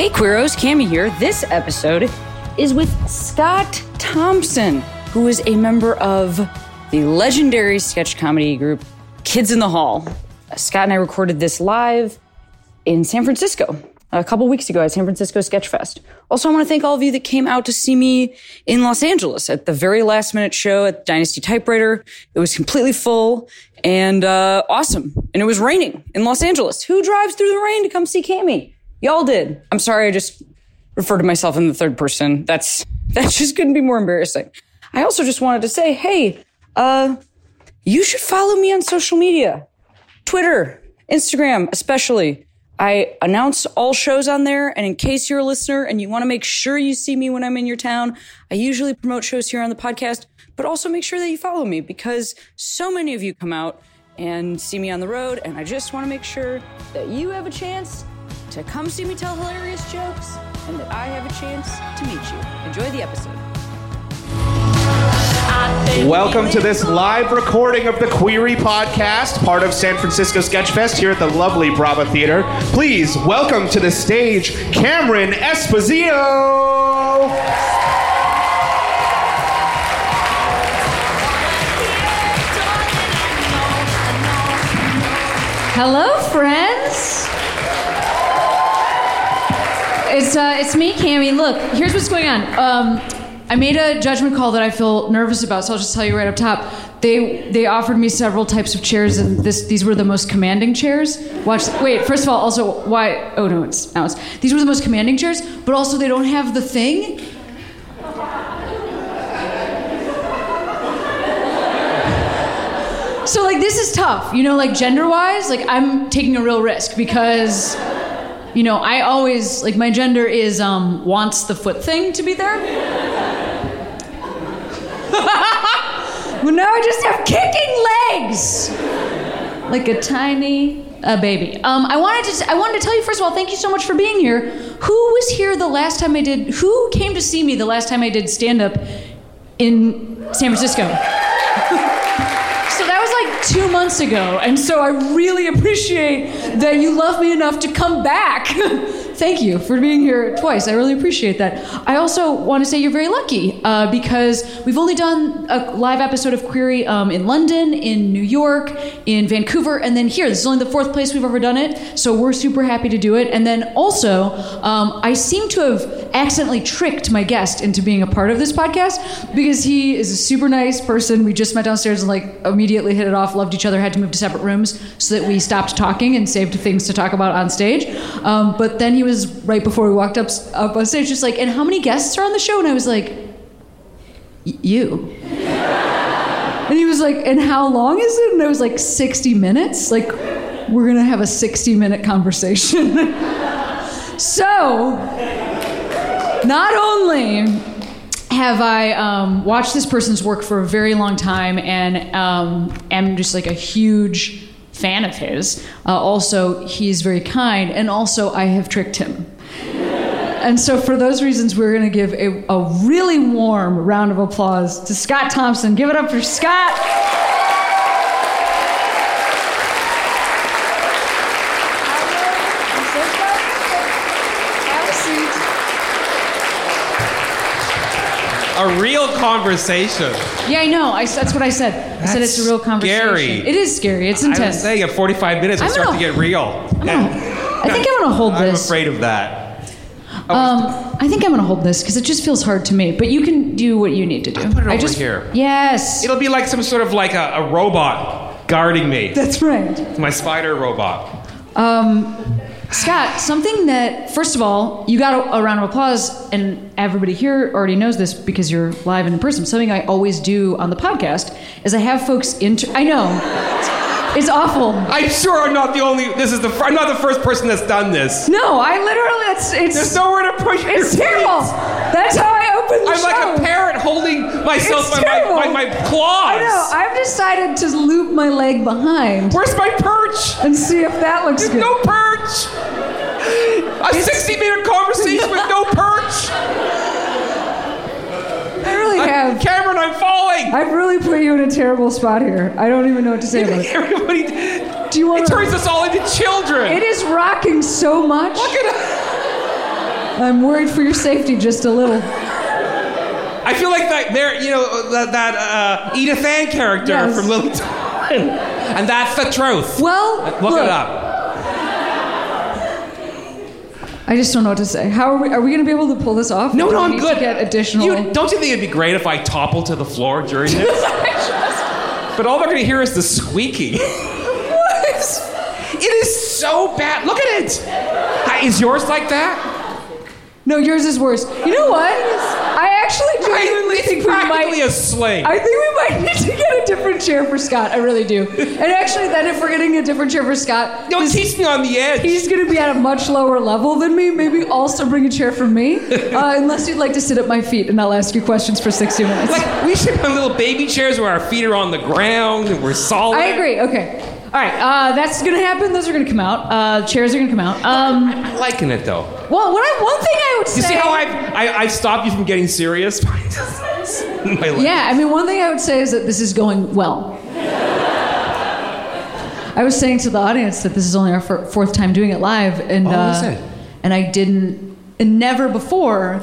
Hey Queeros, Cami here. This episode is with Scott Thompson, who is a member of the legendary sketch comedy group Kids in the Hall. Scott and I recorded this live in San Francisco a couple weeks ago at San Francisco Sketch Fest. Also, I want to thank all of you that came out to see me in Los Angeles at the very last minute show at Dynasty Typewriter. It was completely full and uh, awesome. And it was raining in Los Angeles. Who drives through the rain to come see Cami? Y'all did. I'm sorry, I just referred to myself in the third person. That's that just couldn't be more embarrassing. I also just wanted to say, hey, uh, you should follow me on social media. Twitter, Instagram, especially. I announce all shows on there. And in case you're a listener and you want to make sure you see me when I'm in your town, I usually promote shows here on the podcast, but also make sure that you follow me because so many of you come out and see me on the road. And I just want to make sure that you have a chance to come see me tell hilarious jokes and that I have a chance to meet you. Enjoy the episode. Welcome to this live recording of the Queery Podcast, part of San Francisco Sketch Fest here at the lovely Brava Theater. Please welcome to the stage Cameron Esposito. Hello, friends. It's uh, it's me, Cami. Look, here's what's going on. Um, I made a judgment call that I feel nervous about, so I'll just tell you right up top. They they offered me several types of chairs, and this these were the most commanding chairs. Watch. Wait. First of all, also why? Oh no, it's now it's. These were the most commanding chairs, but also they don't have the thing. So like this is tough, you know, like gender wise, like I'm taking a real risk because you know, I always like my gender is um wants the foot thing to be there. well now I just have kicking legs. Like a tiny a baby. Um, I wanted to I wanted to tell you first of all, thank you so much for being here. Who was here the last time I did who came to see me the last time I did stand up in San Francisco? So that like two months ago, and so I really appreciate that you love me enough to come back. Thank you for being here twice. I really appreciate that. I also want to say you're very lucky uh, because we've only done a live episode of Queery um, in London, in New York, in Vancouver, and then here. This is only the fourth place we've ever done it, so we're super happy to do it. And then also, um, I seem to have accidentally tricked my guest into being a part of this podcast because he is a super nice person. We just met downstairs and like immediately hit it off, loved each other, had to move to separate rooms so that we stopped talking and saved things to talk about on stage. Um, but then he was right before we walked up up on stage, just like, and how many guests are on the show? And I was like, you. and he was like, and how long is it? And I was like, 60 minutes. Like, we're gonna have a 60 minute conversation. so, not only have I um, watched this person's work for a very long time and um, am just like a huge fan of his. Uh, also, he's very kind, and also I have tricked him. and so, for those reasons, we're going to give a, a really warm round of applause to Scott Thompson. Give it up for Scott. A real conversation. Yeah, I know. I, that's what I said. I said it's a real conversation. scary. It is scary. It's intense. I was saying at 45 minutes, we I'm start gonna- to get real. I think I'm gonna hold this. I'm afraid of that. Um, I think I'm gonna hold this because it just feels hard to me. But you can do what you need to do. I'll put it I over just, here. Yes. It'll be like some sort of like a, a robot guarding me. That's right. My spider robot. Um, Scott, something that, first of all, you got a, a round of applause, and everybody here already knows this because you're live and in person. Something I always do on the podcast is I have folks inter. I know. It's awful. I'm sure I'm not the only. This is the. I'm not the first person that's done this. No, I literally, it's, There's it's, nowhere to push your it's terrible. feet. That's how I open the I'm show. like a parrot holding myself It's by my, by my claws. I know. I've decided to loop my leg behind Where's my perch? and see if that looks There's good. no perch. A 60 minute conversation with no perch. I really have. Cameron, I'm falling. I've really put you in a terrible spot here. I don't even know what to say about it. Everybody. Do you want It turns us all into children. It is rocking so much. Look at I'm worried for your safety just a little. I feel like that there, you know, that, that uh, Edith Ann character Yes. from Lily Tomlin. And that's the truth. Well, Look, look, it up. I just don't know what to say. How are we? Are we going to be able to pull this off? No, no, I'm good. To get additional. You, don't you think it'd be great if I topple to the floor during this? but all they're gonna hear is the squeaking. It is so bad. Look at it. Is yours like that? No, yours is worse. You know what? I actually genuinely It's think we might. a sling. I think we might need to get a different chair for Scott. I really do. And actually, then if we're getting a different chair for Scott, no, it this- keeps me on the edge. he's going to be at a much lower level than me. Maybe also bring a chair for me, uh, unless you'd like to sit at my feet and I'll ask you questions for 60 minutes. Like we should have little baby chairs where our feet are on the ground and we're solid. I agree. Okay. All right. Uh, that's going to happen. Those are going to come out. Uh, chairs are going to come out. Um, I'm liking it though. well, what I, one thing I would You say. You see how I've I, I've stopped you from getting serious? My. Yeah, I mean, one thing I would say is that this is going well. I was saying to the audience that this is only our fir- fourth time doing it live, and Oh, uh, and I didn't, and never before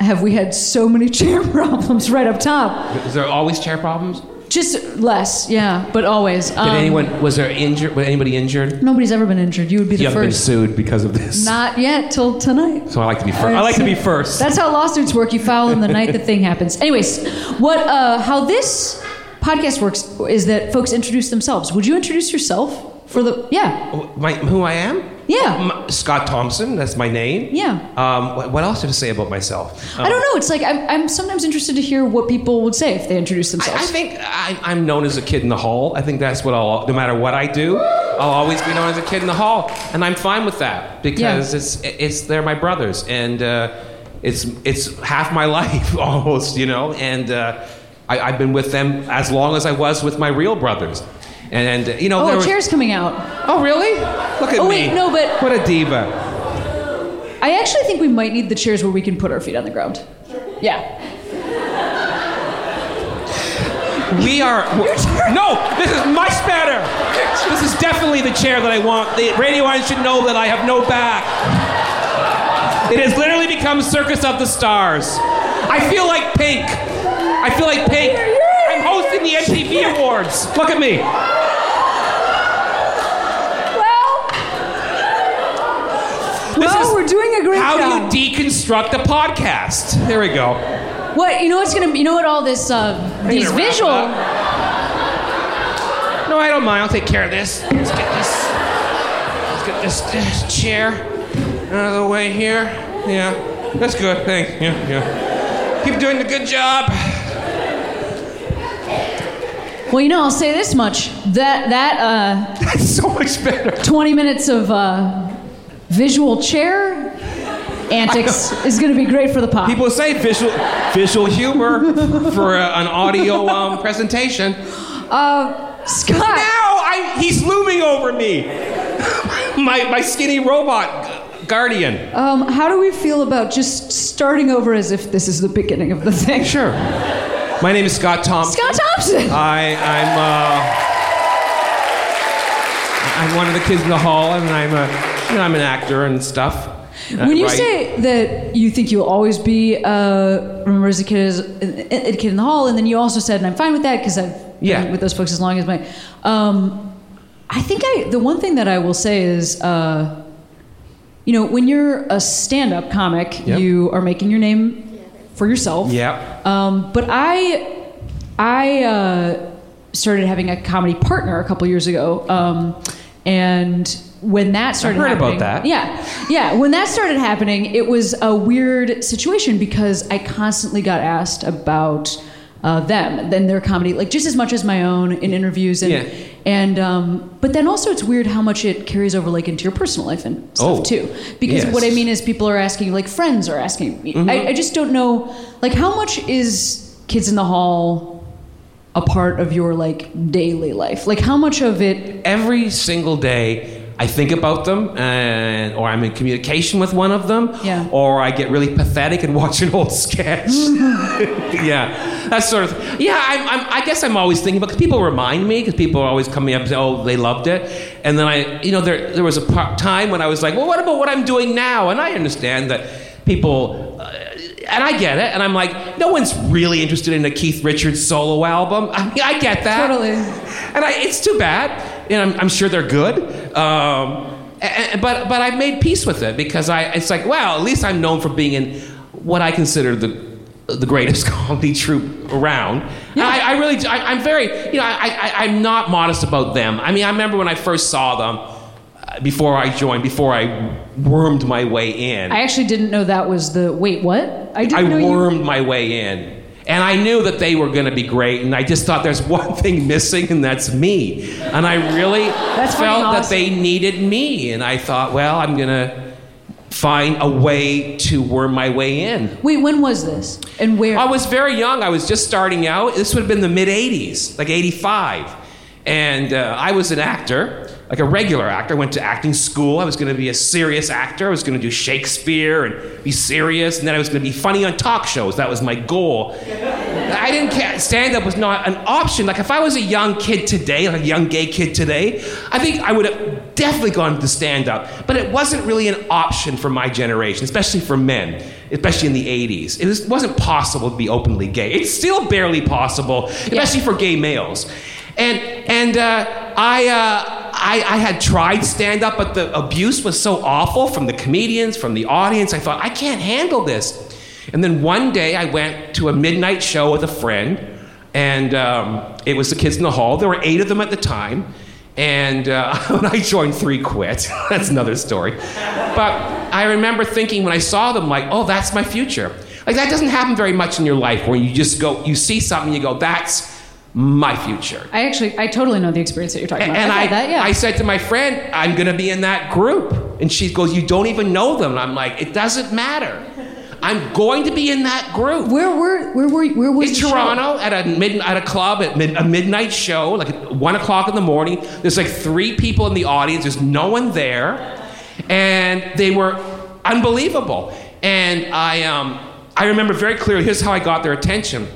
have we had so many chair problems right up top. Is there always chair problems? Just less, yeah, but always. Did Um, anyone was there injured? Was anybody injured? Nobody's ever been injured. You would be the You haven't been first. sued because of this. Not yet till tonight. So I like to be first. I like to be first. That's how lawsuits work. You file them the night the thing happens. Anyways, what uh, how this podcast works is that folks introduce themselves. Would you introduce yourself for the yeah My, who I am? Yeah M- Scott Thompson. That's my name. yeah. Um, what, what else to say about myself? Um, I don't know. It's like I'm, I'm sometimes interested to hear what people would say if they introduce I, themselves. I think I, I'm known as a kid in the hall. I think that's what I'll. No matter what I do, I'll always be known as a kid in the hall, and I'm fine with that because Yeah. it's it's they're my brothers, and uh, it's it's half my life almost, you know, and uh, I, I've been with them as long as I was with my real brothers, and, uh, you know. oh, there a was- chair's coming out. Oh, really? Look at Oh, me. wait, no, but- what a diva. I actually think we might need the chairs where we can put our feet on the ground. Yeah. We are. No, this is much better. This is definitely the chair that I want. The radio audience should know that I have no back. It has literally become Circus of the Stars. I feel like Pink. I feel like Pink. I'm the MTV Awards. Look at me. Well, This well, is we're doing a great job. how job. do you deconstruct a podcast? There we go. what you know? What's gonna? You know what? All this uh, these gonna wrap it visual. No, I don't mind. I'll take care of this. Let's get this. Let's get this, this chair out of the way here. Yeah, that's good. Thanks. Yeah, yeah. Keep doing a good job. Well, you know, I'll say this much: that that uh, That's so much better. 20 minutes of uh, visual chair antics is going to be great for the pop. People say visual visual humor for uh, an audio um, presentation. uh, Scott, Now I, he's looming over me. my my skinny robot guardian. um, how do we feel about just starting over as if this is the beginning of the thing? Sure. My name is Scott Thompson. Scott Thompson. I, I'm, uh, I'm one of the kids in the hall, and I'm a, you know, I'm an actor and stuff. I when you say that you think you'll always be, uh, remember as a kid, as a, a kid in the hall, and then you also said, and I'm fine with that because I've Yeah. been with those folks as long as my. Um, I think I the one thing that I will say is, uh, you know, when you're a stand-up comic, Yep. you are making your name for yourself. yeah, Um, but I, I uh, started having a comedy partner a couple years ago, um, and when that started I heard about that. yeah, yeah, when that started happening, it was a weird situation because I constantly got asked about uh, them than their comedy, like just as much as my own in interviews and Yeah. and um, but then also it's weird how much it carries over like into your personal life and stuff Oh, too. Because yes. what I mean is people are asking, like friends are asking me. I, I just don't know, like how much is Kids in the Hall a part of your like daily life? Like how much of it? every single day I think about them, and or I'm in communication with one of them, Yeah. or I get really pathetic and watch an old sketch. yeah, that sort of. Yeah, I'm, I'm, I guess I'm always thinking about because people remind me because people are always coming up and say, "Oh, they loved it," and then I, you know, there there was a par- time when I was like, "Well, what about what I'm doing now?" And I understand that people. Uh, and I get it, and I'm like, no one's really interested in a Keith Richards solo album. I, mean, I get that. Totally. And I, it's too bad. And I'm, I'm sure they're good. Um, a- a- but but I made peace with it because I it's like well at least I'm known for being in what I consider the the greatest comedy troupe around. And I, I really I, I'm very you know I, I I'm not modest about them. I mean I remember when I first saw them uh, before I joined before I wormed my way in. I actually didn't know that was the. Wait, what? I didn't I know you. wormed my way in. And I knew that they were going to be great, and I just thought there's one thing missing, and that's me. And I really felt fucking that they needed me, and I thought, well, I'm going to find a way to worm my way in. Wait, when was this? And where? I was very young. I was just starting out. This would have been the mid 80s, like 85. And uh, I was an actor, like a regular actor. I went to acting school. I was going to be a serious actor. I was going to do Shakespeare and be serious. And then I was going to be funny on talk shows. That was my goal. I didn't care. Stand up was not an option. Like, if I was a young kid today, like a young gay kid today, I think I would have definitely gone to stand up. But it wasn't really an option for my generation, especially for men, especially in the 80s. It was, wasn't possible to be openly gay. It's still barely possible, especially for gay males. And, and uh, I, uh, I, I had tried stand up, but the abuse was so awful from the comedians, from the audience. I thought, I can't handle this. And then one day I went to a midnight show with a friend, and um, it was the Kids in the Hall. There were eight of them at the time. And uh, when I joined, three quit. that's another story. But I remember thinking when I saw them, like, oh, that's my future. Like, that doesn't happen very much in your life where you just go, you see something, you go, that's my future. I actually, I totally know the experience that you're talking about. and I, I, that, yeah. I said to my friend, I'm going to be in that group. And she goes, You don't even know them. And I'm like, It doesn't matter. I'm going to be in that group. where were, where were, where was In the show? Toronto, at a mid, at a club at mid, a midnight show, like at one o'clock in the morning. There's like three people in the audience. There's no one there, and they were unbelievable. And I, um, I remember very clearly. Here's how I got their attention.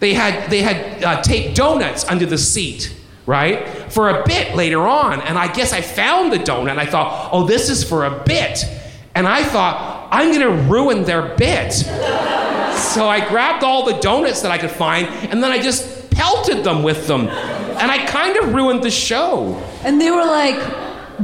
They had they had uh, taped donuts under the seat, right, for a bit later on. And I guess I found the donut. I thought, oh, this is for a bit. And I thought, I'm going to ruin their bit. So I grabbed all the donuts that I could find, and then I just pelted them with them. And I kind of ruined the show. And they were like,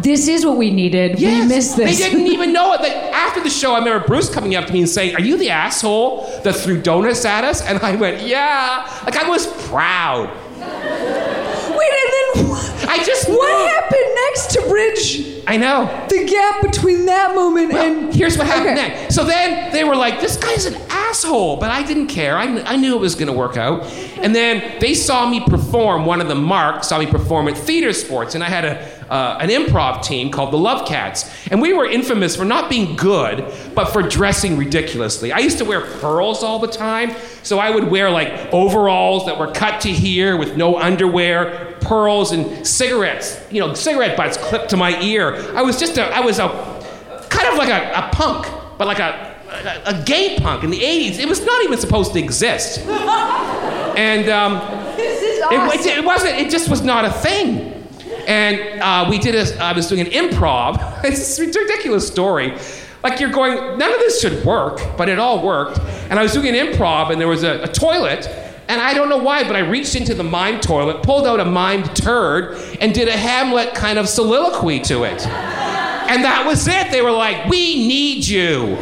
this is what we needed. Yes, we missed this. They didn't even know it. Like, after the show, I remember Bruce coming up to me and saying, Are you the asshole that threw donuts at us? And I went, Yeah. Like, I was proud. Wait, and then what, I just what knew. happened next to bridge I know. the gap between that moment Well, and here's what happened Okay. next. So then they were like, this guy's an asshole. But I didn't care. I, I knew it was going to work out. And then they saw me perform, one of the marks saw me perform at Theater Sports. And I had a, uh, an improv team called the Love Cats. And we were infamous for not being good, but for dressing ridiculously. I used to wear pearls all the time. So I would wear like overalls that were cut to here with no underwear, pearls, and cigarettes, you know, cigarette butts clipped to my ear. I was just a, I was a kind of like a, a punk, but like a, a, a gay punk in the 80s. It was not even supposed to exist. And um, this is it, it, it wasn't, it just was not a thing. And uh, we did a, I was doing an improv. It's a ridiculous story. Like you're going, none of this should work, but it all worked. And I was doing an improv, and there was a, a toilet, and I don't know why, but I reached into the mime toilet, pulled out a mimed turd, and did a Hamlet kind of soliloquy to it. And that was it. They were like, We need you.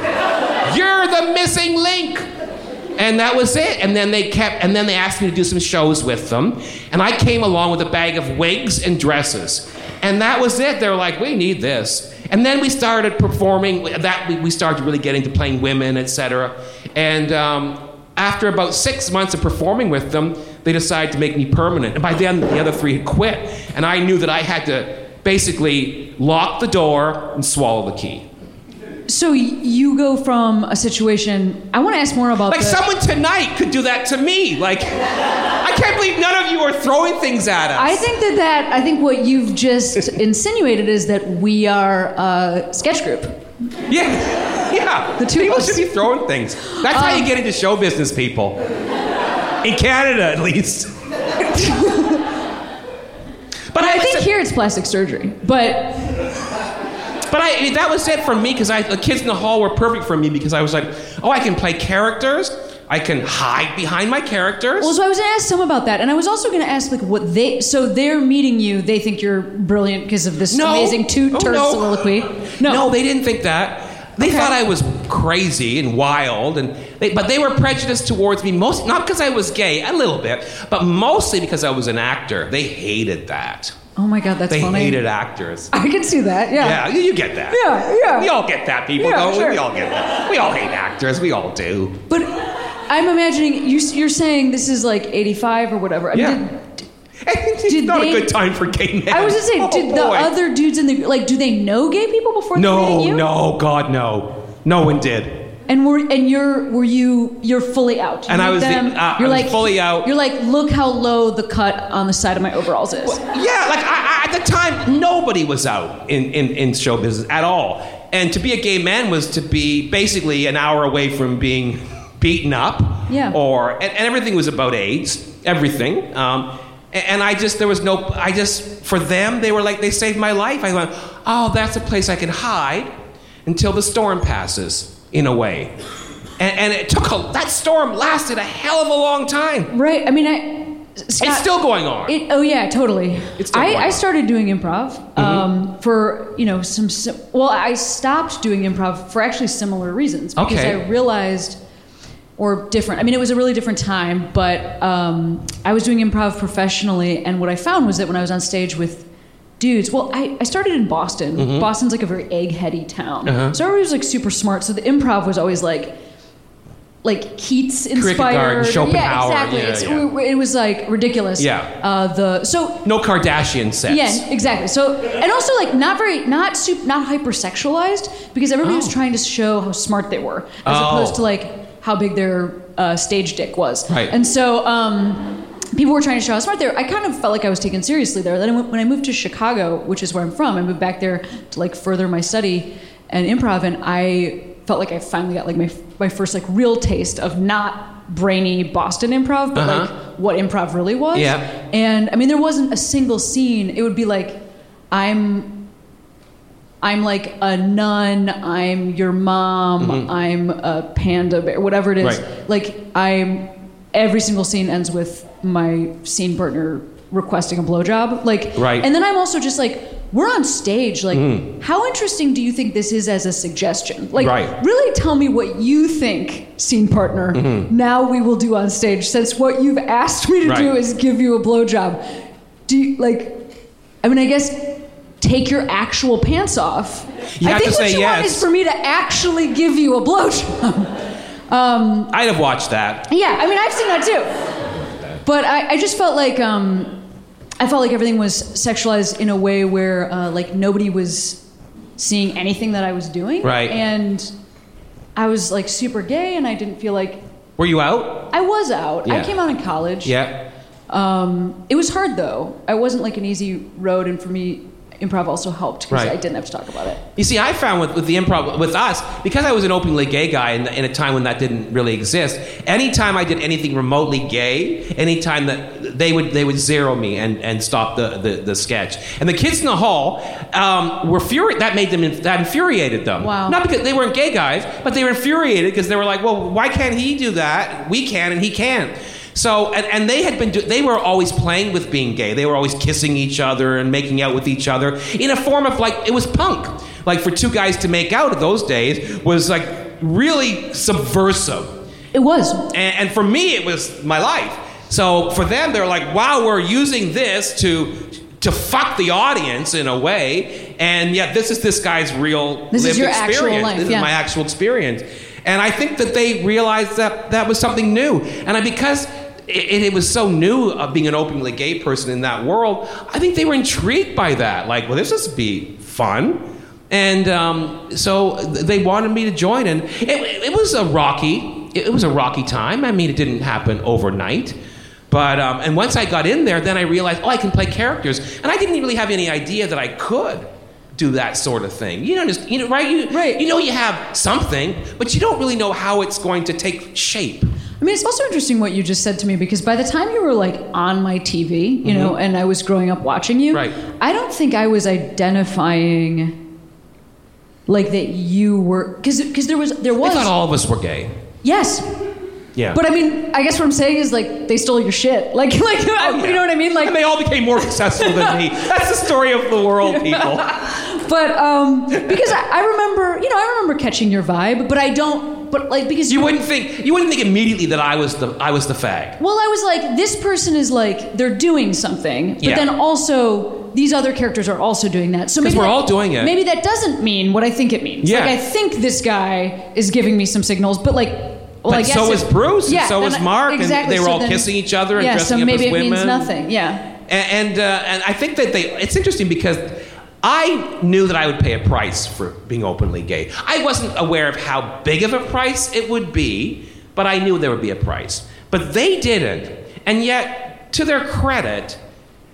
You're the missing link. And that was it. And then they kept, and then they asked me to do some shows with them. And I came along with a bag of wigs and dresses. And that was it. They were like, we need this. And then we started performing. That we, started really getting to playing women, etc. And um, after about six months of performing with them, they decided to make me permanent. And by then, the other three had quit. And I knew that I had to basically lock the door and swallow the key. So you go from a situation. I want to ask more about Like the, someone tonight could do that to me. Like, I can't believe none of you are throwing things at us. I think that that I think what you've just insinuated is that we are a sketch group. Yeah, yeah. The two of people us. should be throwing things. That's how you Um, get into show business, people. In Canada, at least. but I think listen, here it's plastic surgery, but But I, that was it for me because the kids in the hall were perfect for me because I was like, oh, I can play characters. I can hide behind my characters. well, so I was going to ask some about that, and I was also going to ask like what they. So they're meeting you. They think you're brilliant because of this No. amazing two Oh, no. soliloquy. No, they didn't think that. They Okay. thought I was crazy and wild, and they, but they were prejudiced towards me most not because I was gay, a little bit, but mostly because I was an actor. They hated that. Oh my god, that's They funny. hated actors. I can see that. Yeah. Yeah, you, get that. Yeah, yeah. We all get that, people. Yeah, don't we? sure. We all get that. We all hate actors. We all do. But I'm imagining you. You're saying this is like '85 or whatever. I mean, Yeah. did- it's Did not they- a good time for gay men. I was gonna say, Oh, did the other dudes in the like, do they know gay people before they meeting No, you? no, God, no. No one did. And were and you're were you you're fully out? You And I was the- uh, you're was like fully out. You're like, look how low the cut on the side of my overalls is. Yeah, like I, I, at the time, nobody was out in, in, in show business at all. And to be a gay man was to be basically an hour away from being beaten up. Yeah. Or and, and everything was about AIDS, everything. Um, and, and I just there was no. I just for them they were like they saved my life. I went, oh, that's a place I can hide until the storm passes. In a way. And, and it took a, that storm lasted a hell of a long time. Right. I mean, I. Scott, it's still going on. It, oh yeah, totally. It's still I, I started doing improv um, for you know some. sim- Well, I stopped doing improv for actually similar reasons because Okay. I realized, or different. I mean, it was a really different time, but um, I was doing improv professionally, and what I found was that when I was on stage with dudes, well, I, I started in Boston. Mm-hmm. Boston's like a very egg-heady town, Uh-huh. so everybody was like super smart. So the improv was always like. Like Keats inspired, yeah, exactly. yeah, It's- yeah. It was like ridiculous. Yeah. Uh, the so no Kardashian sets. yeah, exactly. So and also like not very not super not hypersexualized because everybody was Oh. trying to show how smart they were as Oh. opposed to like how big their uh, stage dick was. Right. And so um, people were trying to show how smart they were. I kind of felt like I was taken seriously there. Then I went- when I moved to Chicago, which is where I'm from, I moved back there to like further my study and improv, and I felt like I finally got like my my first like real taste of not brainy Boston improv, but Uh-huh. like what improv really was. Yeah. And I mean, there wasn't a single scene. It would be like, I'm, I'm like a nun. I'm your mom. I'm a panda bear. Whatever it is. Mm-hmm. Right. Like I'm. Every single scene ends with my scene partner requesting a blowjob. Like. Right. And then I'm also just like, we're on stage. Like, how interesting do you think this is as a suggestion? Like. Right. really tell me what you think, scene partner. Mm-hmm. Now we will do on stage. Since what you've asked me to Right. do is give you a blowjob. Do you like? I mean, I guess take your actual pants off. You I have think what say you want yes. is for me to actually give you a blowjob. I'd have watched that. yeah, I mean, I've seen that too. But I, I just felt like um, I felt like everything was sexualized in a way where uh, like nobody was seeing anything that I was doing. Right. And I was like super gay, and I didn't feel like Were you out? I was out. I came out in college. Yeah. Um, it was hard though. I wasn't like an easy road, and for me, improv also helped because Right. I didn't have to talk about it. You see, I found with, with the improv, with us, because I was an openly gay guy in, in a time when that didn't really exist, anytime I did anything remotely gay, anytime that they would, they would zero me and, and stop the, the, the sketch. And the kids in the hall um, were furious. That made them, that infuriated them. Wow. Not because they weren't gay guys, but they were infuriated because they were like, well, why can't he do that? We can and he can't. So, and, and they had been, do, they were always playing with being gay. They were always kissing each other and making out with each other in a form of like, it was punk. Like for two guys to make out of those days was like really subversive. It was. And, and for me, it was my life. So for them, they're like, wow, we're using this to, to fuck the audience in a way. And yet, this is this guy's real This is lived your actual experience. life, this yeah. is my actual experience. And I think that they realized that that was something new. And I, because it, it was so new of being an openly gay person in that world, I think they were intrigued by that. Like, well, this must be fun. And um, so they wanted me to join. And it, it was a rocky, it was a rocky time. I mean, it didn't happen overnight. But um, and once I got in there, then I realized, oh, I can play characters, and I didn't really have any idea that I could do that sort of thing. You know, just, you know, right? You, Right. You know, you have something, but you don't really know how it's going to take shape. I mean, it's also interesting what you just said to me because by the time you were like on my TV, you know, and I was growing up watching you, Right. I don't think I was identifying like that you were because because there was there I was thought all of us were gay. yes, Yeah. but I mean, I guess what I'm saying is like they stole your shit, like like you know what I mean, like and they all became more successful than me. That's the story of the world, people. but um because I, I remember you know I remember catching your vibe, but I don't but like because You wouldn't think you wouldn't think immediately that I was the I was the fag. Well, I was like, this person is like they're doing something, but Yeah. then also these other characters are also doing that. So maybe we're that- all doing it. Maybe that doesn't mean what I think it means. Yeah. Like I think this guy is giving me some signals, but like. Well, I guess so is Bruce, and so I- Mark, and exactly, they were so all then- kissing each other and yeah, dressing so up maybe it means nothing. Yeah. And and, uh, and I think that they it's interesting because I knew that I would pay a price for being openly gay. I wasn't aware of how big of a price it would be, but I knew there would be a price. But they didn't, and yet to their credit,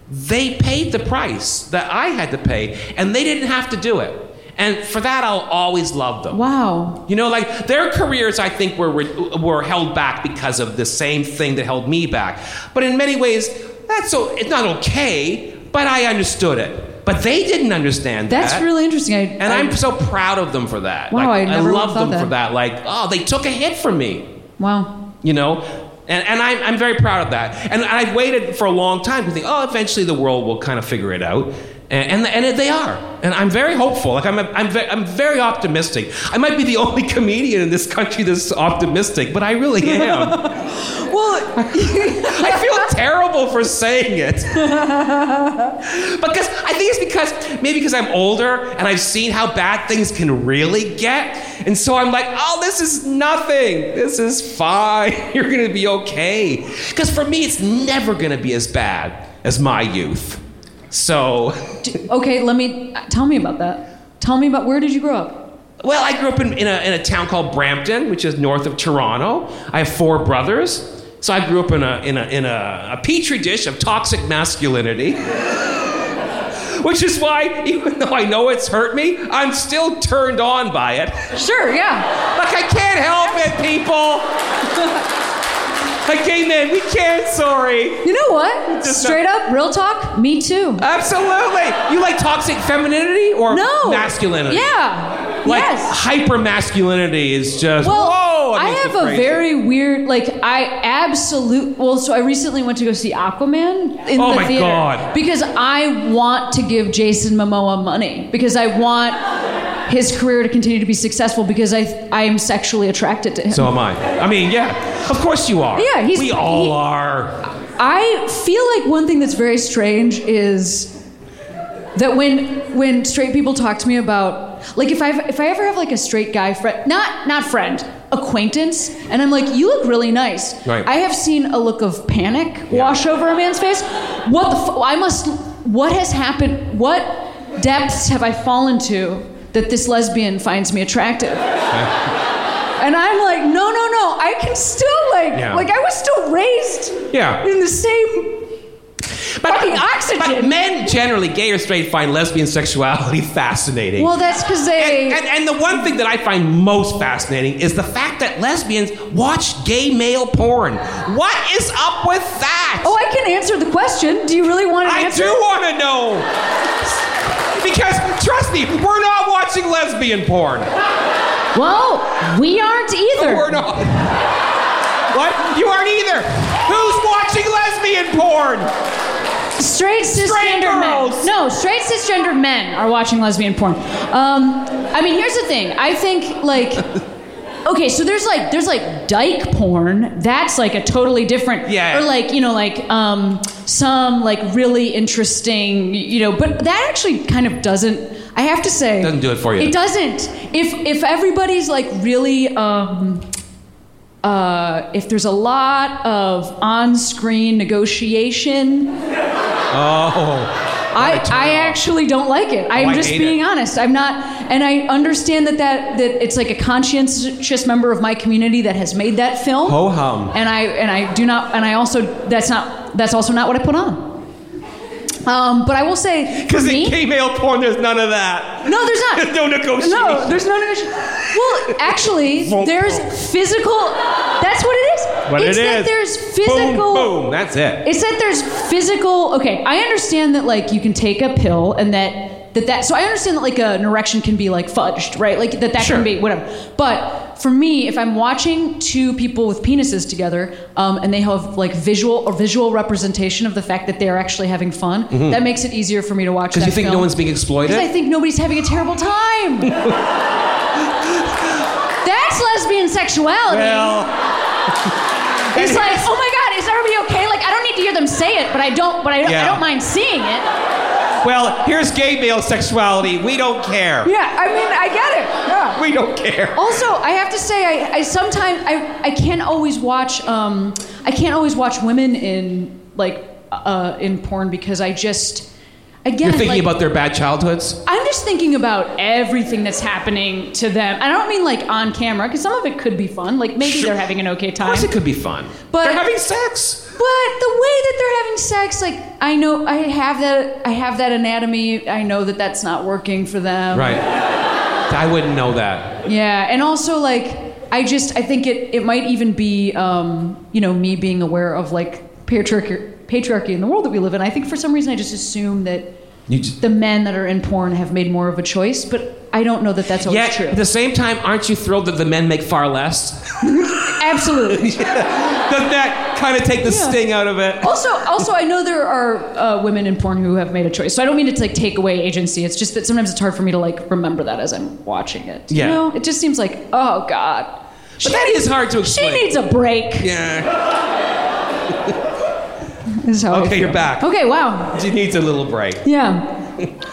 they paid the price that I had to pay, and they didn't have to do it. And for that, I'll always love them. Wow. You know, like their careers, I think, were, were held back because of the same thing that held me back. But in many ways, that's so, it's not okay, but I understood it. But they didn't understand That's that. really interesting. I, And I, I'm so proud of them for that. Wow, like, I never I love them for that. that. Like, oh, they took a hit from me wow. you know and, and I'm, I'm very proud of that and i've waited for a long time to think oh eventually the world will kind of figure it out and, and, and they are. And i'm very hopeful. Like I'm, I'm, ve- I'm very optimistic. I might be the only comedian in this country that's optimistic but i really am. Well, i feel terrible for saying it. Because i think it's because maybe because i'm older and i've seen how bad things can really get. And so i'm like oh this is nothing. This is fine. You're gonna be okay. Because for me it's never gonna be as bad as my youth so okay, let me tell me about that. Tell me about where did you grow up? well i grew up in, in, a, in a town called brampton which is north of toronto i have four brothers so i grew up in a, in a, in a, a petri dish of toxic masculinity Which is why, even though I know it's hurt me, I'm still turned on by it. Sure, yeah. Like, I can't help it, people. like, gay men, we can't, sorry. You know what? Just Straight up, real talk, me too. Absolutely. You like toxic femininity or No. masculinity? Yeah. Like, yes. hyper masculinity is just, Well, whoa. I have a very weird, like, I absolute. Well, so I recently went to go see Aquaman in Oh the my theater God. because I want to give Jason Momoa money because I want his career to continue to be successful because I I am sexually attracted to him. So am I. I mean, yeah. Of course you are. Yeah, he's- We all he- are. I feel like one thing that's very strange is that when when straight people talk to me about like if I if I ever have like a straight guy friend not not friend acquaintance and I'm like you look really nice Right. I have seen a look of panic wash over a man's face what the fu- I must what has happened what depths have I fallen to that this lesbian finds me attractive and I'm like no no no I can still like Yeah. like I was still raised Yeah. in the same But, Fucking oxygen. But men generally, gay or straight, find lesbian sexuality fascinating. Well, that's because they. and, and, and the one thing that I find most fascinating is the fact that lesbians watch gay male porn. What is up with that? oh, I can answer the question. Do you really want to I answer? do want to know. Because trust me, we're not watching lesbian porn. Well, we aren't either. We're not. What? You aren't either. Who's watching lesbian porn? Straight cisgender men. No, straight cisgender men are watching lesbian porn. Um, I mean, here's the thing. I think like okay, so there's like there's like dyke porn. That's like a totally different. Yeah. Or like you know like um some like really interesting you know, but that actually kind of doesn't. I have to say, Doesn't do it for you. It doesn't. If if everybody's like really um. Uh, if there's a lot of on-screen negotiation, Oh. I, I actually don't like it. I'm I just being it. honest. I'm not, and I understand that, that that it's like a conscientious member of my community that has made that film. Ho hum. And I and I do not, and I also that's not that's also not what I put on. Um, but I will say, Because in me, gay male porn, there's none of that. no, there's not. There's no negotiation. No, there's no negotiation. Well, actually, there's physical. That's what it is. What it's it that is. there's physical. Boom, boom. That's it. It's that there's physical. Okay, I understand that like you can take a pill and that that that. So I understand that like an erection can be like fudged, right? Like that that Sure. can be whatever. But for me, if I'm watching two people with penises together um, and they have like visual or visual representation of the fact that they're actually having fun, that makes it easier for me to watch. Because Mm-hmm. you think film. no one's being exploited? Because I think nobody's having a terrible time. That's lesbian sexuality. well, it's like, oh my god, is everybody okay? Like, I don't need to hear them say it, but I don't. But I don't, I don't mind seeing it. Well, here's gay male sexuality. We don't care. Yeah, I mean, I get it. Yeah. We don't care. Also, I have to say, I, I sometimes I, I can't always watch um, I can't always watch women in like uh, in porn because I just I again You're thinking like, about their bad childhoods? I'm just thinking about everything that's happening to them. I don't mean like on camera because some of it could be fun. Like maybe Sure. they're having an okay time. Of course, it could be fun. But- they're having sex. But the way that they're having sex, like I know I have that I have that anatomy. I know that that's not working for them. Right. I wouldn't know that. Yeah, and also like I just I think it it might even be um, you know me being aware of like patriarchy patriarchy in the world that we live in. I think for some reason I just assume that just, the men that are in porn have made more of a choice, but I don't know that that's always Yet, true. at the same time, aren't you thrilled that the men make far less? Absolutely. Doesn't that kind of take the Yeah. sting out of it? Also, also, I know there are uh, women in porn who have made a choice. So I don't mean to like take away agency. It's just that sometimes it's hard for me to like remember that as I'm watching it. Yeah. You know, it just seems like, oh god, But that is hard to explain. she needs a break. yeah. This is how Okay, you're back. Okay, wow, She needs a little break. yeah.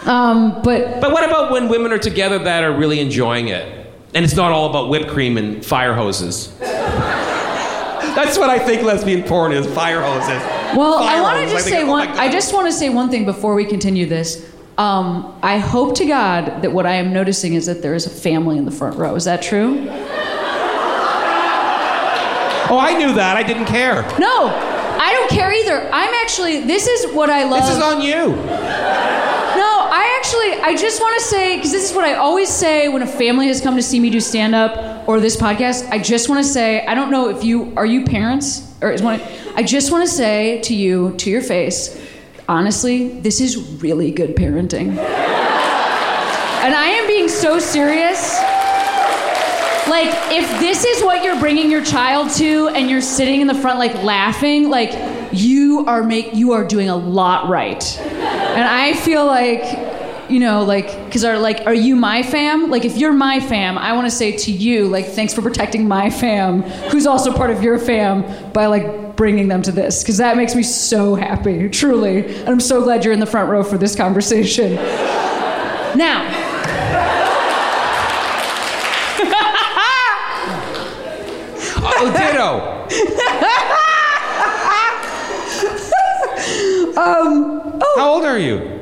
Um, but But what about when women are together that are really enjoying it? And it's not all about whipped cream and fire hoses. That's what I think lesbian porn is fire hoses. well, I want to just say oh one. I just want to say one thing before we continue this. Um, I hope to God that what I am noticing is that there is a family in the front row. Is that true? Oh, I knew that. I didn't care. No, I don't care either. I'm actually. This is what I love. This is on you. Actually, I just want to say, because this is what I always say when a family has come to see me do stand up or this podcast. I just want to say, I don't know if you, are you parents? Or is one, I just want to say to you, to your face, honestly, this is really good parenting. And I am being so serious. Like, if this is what you're bringing your child to, and you're sitting in the front, like laughing, like you are make you are doing a lot right. And I feel like, you know, like, because are like, are you my fam? Like, if you're my fam, I want to say to you, like, thanks for protecting my fam, who's also part of your fam, by like bringing them to this, because that makes me so happy, truly. And I'm so glad you're in the front row for this conversation. Now. Oh, ditto. um, oh. How old are you?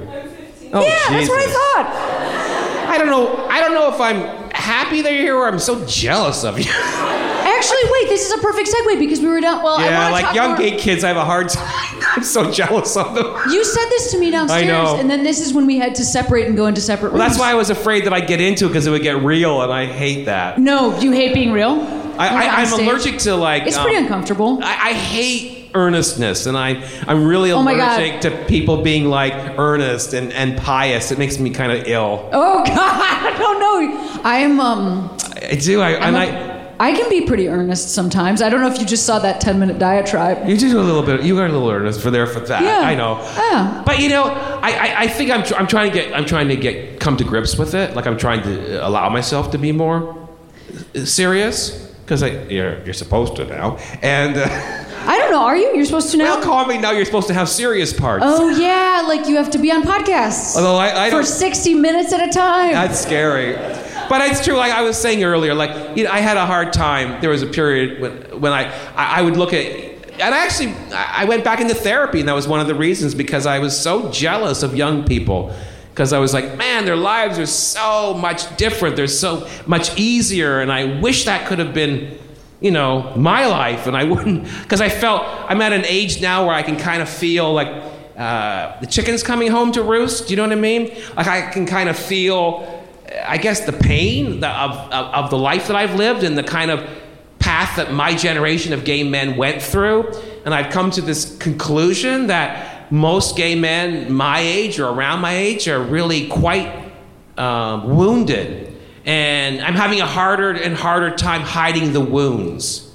Oh, Yeah, that's what I thought. I don't know. I don't know if I'm happy that you're here or I'm so jealous of you. Actually, wait, this is a perfect segue because we were down. Well, yeah, to like talk young more. gay kids, I have a hard time. I'm so jealous of them. You said this to me downstairs, know. and then this is when we had to separate and go into separate Well, rooms. that's why I was afraid that I'd get into it because it would get real, and I hate that. No, you hate being real. I, I, I'm stage? allergic to like. It's um, pretty uncomfortable. I, I hate earnestness, and I I'm really Oh allergic to people being like earnest and, and pious. It makes me kind of ill. oh God, I don't know. I am. Um, I do. I I'm and a- I. I can be pretty earnest sometimes. I don't know if you just saw that ten minute diatribe. You do a little bit. You are a little earnest for there for that. Yeah. I know. Yeah. But you know, I, I, I think I'm, tr- I'm trying to get I'm trying to get come to grips with it. Like I'm trying to allow myself to be more serious because you're you're supposed to now, and. Uh, I don't know. Are you? You're supposed to know. Well, me. now you're supposed to have serious parts. Oh yeah, like you have to be on podcasts. Although I, I for don't- 60 minutes at a time. That's scary. But it's true, like I was saying earlier, like you know, I had a hard time. There was a period when, when I, I, I would look at, and I actually, I went back into therapy, and that was one of the reasons because I was so jealous of young people. Because I was like, man, their lives are so much different. They're so much easier, and I wish that could have been, you know, my life. And I wouldn't, because I felt I'm at an age now where I can kind of feel like uh, the chicken's coming home to roost. Do you know what I mean? Like I can kind of feel I guess the pain the- of, of, of the life that I've lived and the kind of path that my generation of gay men went through. And I've come to this conclusion that most gay men my age or around my age are really quite um, wounded. And I'm having a harder and harder time hiding the wounds.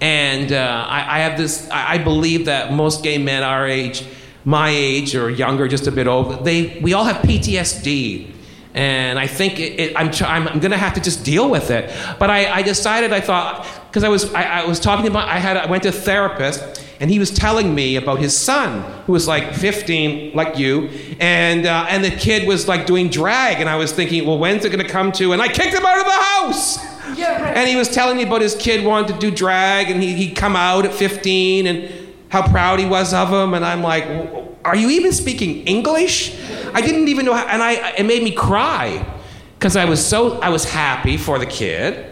And uh, I, I have this, I I believe that most gay men our age, my age or younger, just a bit over, they, we all have PTSD. And I think it, it, I'm, I'm, I'm going to have to just deal with it. But I, I decided, I thought, because I was, I, I was talking about, I, had, I went to a therapist, and he was telling me about his son, who was like 15, like you, and, uh, and the kid was like doing drag. And I was thinking, well, when's it going to come to? And I kicked him out of the house. Yeah. And he was telling me about his kid wanted to do drag, and he, he'd come out at 15, and how proud he was of him. And I'm like, are you even speaking English? I didn't even know how, and I, it made me cry because I was so, I was happy for the kid,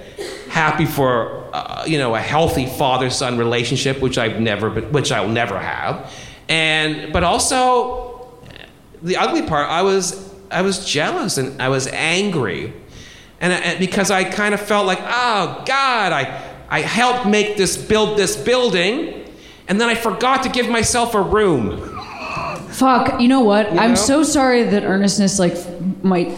happy for, uh, you know, a healthy father-son relationship, which I've never, which I'll never have. And, but also the ugly part, I was, I was jealous and I was angry. And, and because I kind of felt like, oh God, I, I helped make this, build this building, and then I forgot to give myself a room. Fuck. You know what? I'm know? so sorry that earnestness like might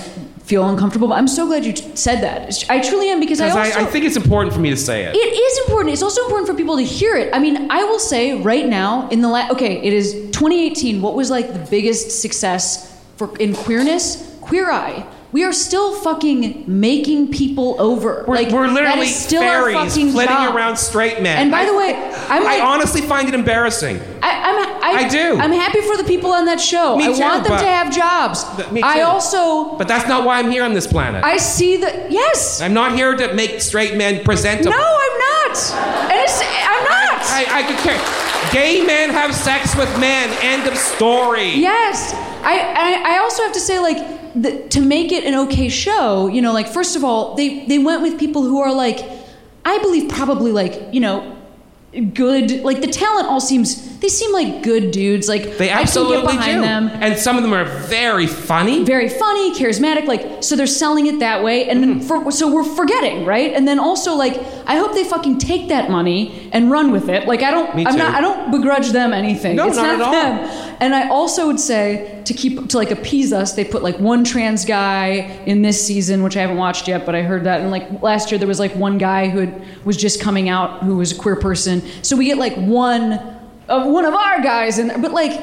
feel uncomfortable, but I'm so glad you t- said that. I truly am because I also I, I think it's important for me to say it. It is important. It's also important for people to hear it. I mean, I will say right now in the last okay, it is 2018. What was like the biggest success for in queerness? Queer Eye. We are still fucking making people over. We're, like we're that literally is still our fairies fucking flitting job. around straight men. And by I- the way, I'm like, I honestly find it embarrassing. I, I'm, I, I do. I'm happy for the people on that show. Me I too, want them to have jobs. But me I too. also, But that's not why I'm here on this planet. I see that. Yes. I'm not here to make straight men presentable. no, I'm not. And it's, I'm not. I, I could care. Gay men have sex with men. End of story. Yes. I, I, I also have to say, like, the, to make it an okay show, you know, like, first of all, they, they went with people who are, like, I believe probably, like, you know, good. Like, the talent all seems, they seem like good dudes. Like, They I absolutely can get behind do. them. And some of them are very funny. Very funny, charismatic, like so they're selling it that way, and Mm-hmm. for, so we're forgetting, right? And then also like I hope they fucking take that money and run with it. Like I don't, Me I'm too. not, I don't begrudge them anything. No, it's not not, at all. And I also would say to keep to like appease us, they put like one trans guy in this season, which I haven't watched yet, but I heard that. And like last year, there was like one guy who had, was just coming out who was a queer person. So we get like one of one of our guys, and but like.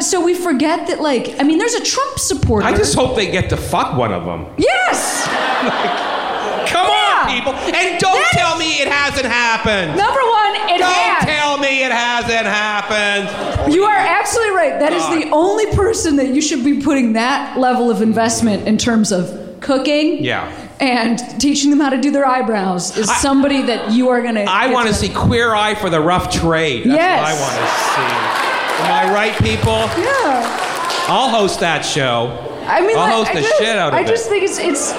So we forget that, like, I mean, there's a Trump supporter. I just hope they get to fuck one of them. Yes! like, Come Yeah. on, people. And don't That tell is- me it hasn't happened. Number one, it Don't has. tell me it hasn't happened. You are absolutely right. That is the only person that you should be putting that level of investment in terms of cooking. Yeah. And teaching them how to do their eyebrows is somebody that you are gonna. I want to see Queer Eye for the Rough Trade. That's Yes. what I want to see. Am I right, people? Yeah. I'll host that show. I mean, I'll like, host I the just, shit out of I it. just think it's it's.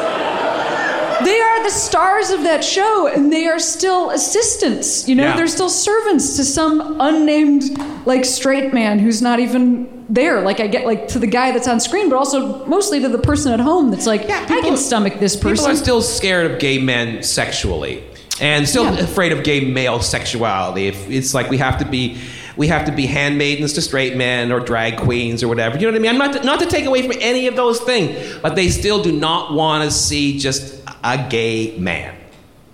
They are the stars of that show, and they are still assistants. You know, Yeah. they're still servants to some unnamed like straight man who's not even there. Like I get like to the guy that's on screen, but also mostly to the person at home that's like, I people- can stomach this person. People are still scared of gay men sexually, and still Yeah. afraid of gay male sexuality. If it's like we have to be, we have to be handmaidens to straight men or drag queens or whatever. You know what I mean? I'm not to, not to take away from any of those things, but they still do not want to see just a gay man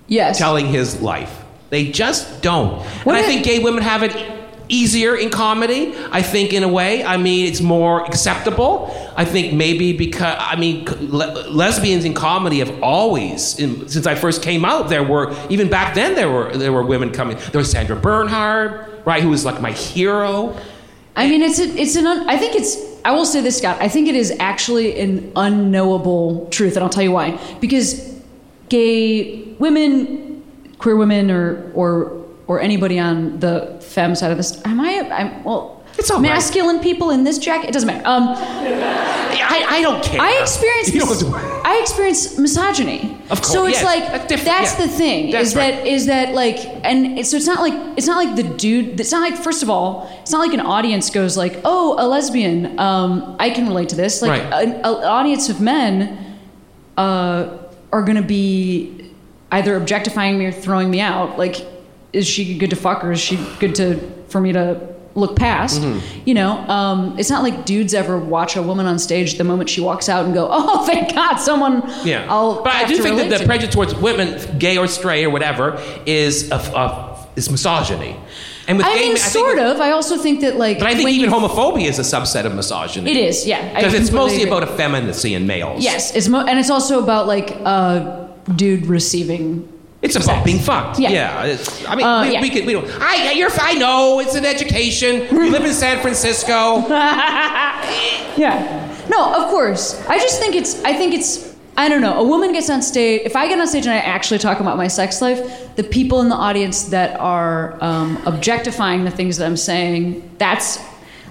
yes. telling his life. They just don't. What and I think gay women have it easier in comedy. I think in a way. I mean, it's more acceptable. I think maybe because I mean, le- lesbians in comedy have always, in, since I first came out, there were even back then there were there were women coming. There was Sandra Bernhard, right, who was like my hero. I mean, it's a, it's an. Un, I think it's. I will say this, Scott. I think it is actually an unknowable truth, and I'll tell you why. Because gay women, queer women, or or or anybody on the femme side of this. Am I? I'm well. It's all masculine people in this jacket. It doesn't matter. Um, I, I don't care. I experience You mis- don't- I experience misogyny. Of course, So it's yes. like That's that's yeah. the thing That's is right. that is that like and it, so it's not like it's not like the dude it's not like first of all it's not like an audience goes like oh a lesbian um, I can relate to this like Right. an, an audience of men uh, are going to be either objectifying me or throwing me out like is she good to fuck or is she good to for me to look past Mm-hmm. you know um, it's not like dudes ever watch a woman on stage the moment she walks out and go oh thank god someone Yeah, I'll but I do think that the to." prejudice towards women, gay or straight or whatever, is a, a, is misogyny. And with I gay mean men- think sort that- of I also think that like But I think even homophobia is a subset of misogyny. it is yeah because it's mostly agree. about effeminacy in males. yes it's mo- and it's also about like uh, dude receiving It's about being fucked. Yeah. it's- I mean, Uh, we, yeah. we could. We don't. I. You're. I know. It's an education. You live in San Francisco. Yeah. No, of course. I just think it's. I think it's. I don't know. A woman gets on stage. If I get on stage and I actually talk about my sex life, the people in the audience that are um, objectifying the things that I'm saying, that's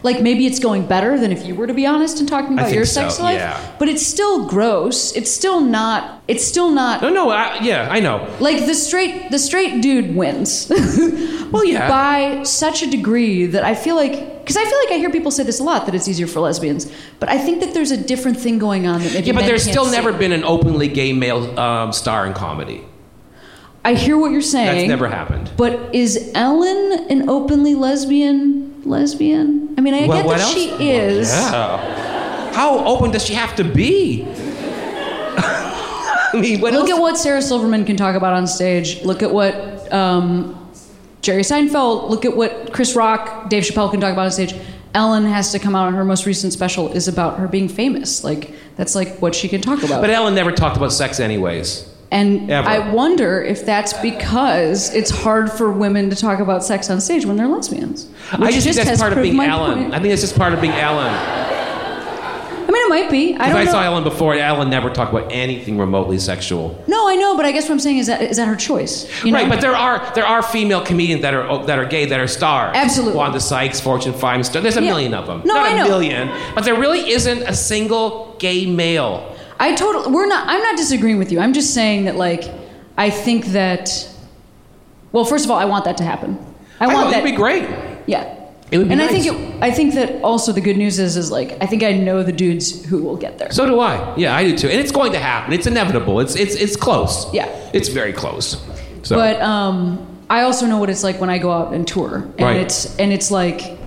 like maybe it's going better than if you were to be honest and talking about your so, sex life. yeah. But it's still gross. It's still not. It's still not No, no. I, yeah, I know. like the straight. The straight dude wins. Well, yeah. by such a degree that I feel like because I feel like I hear people say this a lot that it's easier for lesbians, but I think that there's a different thing going on that maybe yeah, but there's still see. never been an openly gay male um, star in comedy. I hear what you're saying. That's never happened. But is Ellen an openly lesbian? Lesbian? I mean, I Well, get that else? she is. Yeah. How open does she have to be? I mean, what Look else? at what Sarah Silverman can talk about on stage. Look at what um, Jerry Seinfeld. Look at what Chris Rock, Dave Chappelle can talk about on stage. Ellen has to come out on her most recent special is about her being famous. Like that's like what she can talk about. But Ellen never talked about sex, anyways. And Ever. I wonder if that's because it's hard for women to talk about sex on stage when they're lesbians. I just think that's part of being Ellen. point. I think that's just part of being Ellen. I mean, it might be. I If don't I know. saw Ellen before, Ellen never talked about anything remotely sexual. No, I know, but I guess what I'm saying is that is that her choice. You know? Right, but there are there are female comedians that are oh, that are gay that are stars. Absolutely. Wanda Sykes, Fortune Feimster There's a Yeah. million of them. No, Not I a know. million, but there really isn't a single gay male. I totally. We're not. I'm not disagreeing with you. I'm just saying that like I think that. Well, first of all, I want that to happen. I want know, that. It'd be great. Yeah. It would be and I think it, I think that also the good news is is like I think I know the dudes who will get there. So do I. Yeah, I do too. And it's going to happen. It's inevitable. It's it's it's close. Yeah. It's very close. So. But um, I also know what it's like when I go out and tour, and Right. it's and it's like.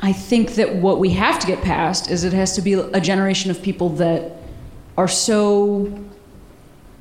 I think that what we have to get past is it has to be a generation of people that are so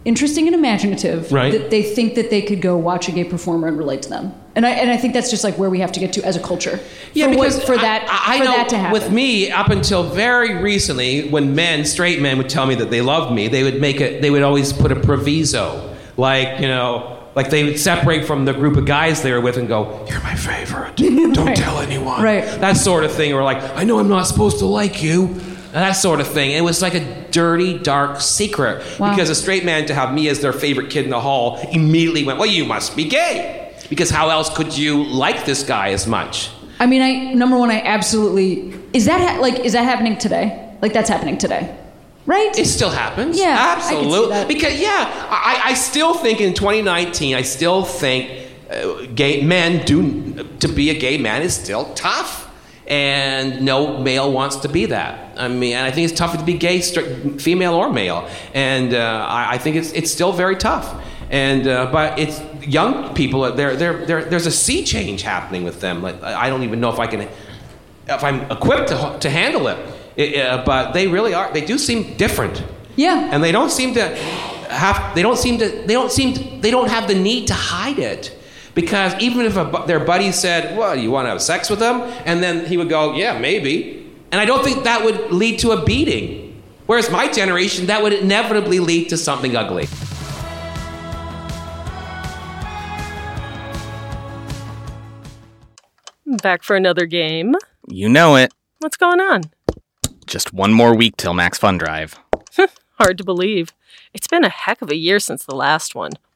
interesting and imaginative Right. that they think that they could go watch a gay performer and relate to them. And I and I think that's just like where we have to get to as a culture. Yeah, for what- because for I- that I, I for know that to happen. with me up until very recently, when men, straight men, would tell me that they loved me, they would make it. They would always put a proviso, like you know, like they would separate from the group of guys they were with and go, "You're my favorite. Don't Right. tell anyone." Right. That sort of thing, or like, "I know I'm not supposed to like you." That sort of thing. It was like a dirty, dark secret Wow. because a straight man to have me as their favorite kid in the hall immediately went, "Well, you must be gay." Because how else could you like this guy as much? I mean, I number one, I absolutely is that ha- like is that happening today? Like that's happening today, right? It still happens. Yeah, absolutely. Because yeah, I, I still think in 2019, I still think uh, gay men do to be a gay man is still tough, and no male wants to be that. I mean, and I think it's tough to be gay, female or male, and uh, I, I think it's it's still very tough. And uh, but it's young people. There, there, there, there's a sea change happening with them. Like I I don't even know if I can if I'm equipped to, to handle it. It, uh, but they really are. They do seem different, yeah. and they don't seem to have. They don't seem to. They don't seem. To, they don't have the need to hide it, because even if a, their buddy said, "Well, you want to have sex with them," and then he would go, "Yeah, maybe," And I don't think that would lead to a beating. Whereas my generation, that would inevitably lead to something ugly. Back for another game. You know it. What's going on? Just one more week till Max Fun Drive. Hard to believe. It's been a heck of a year since the last one.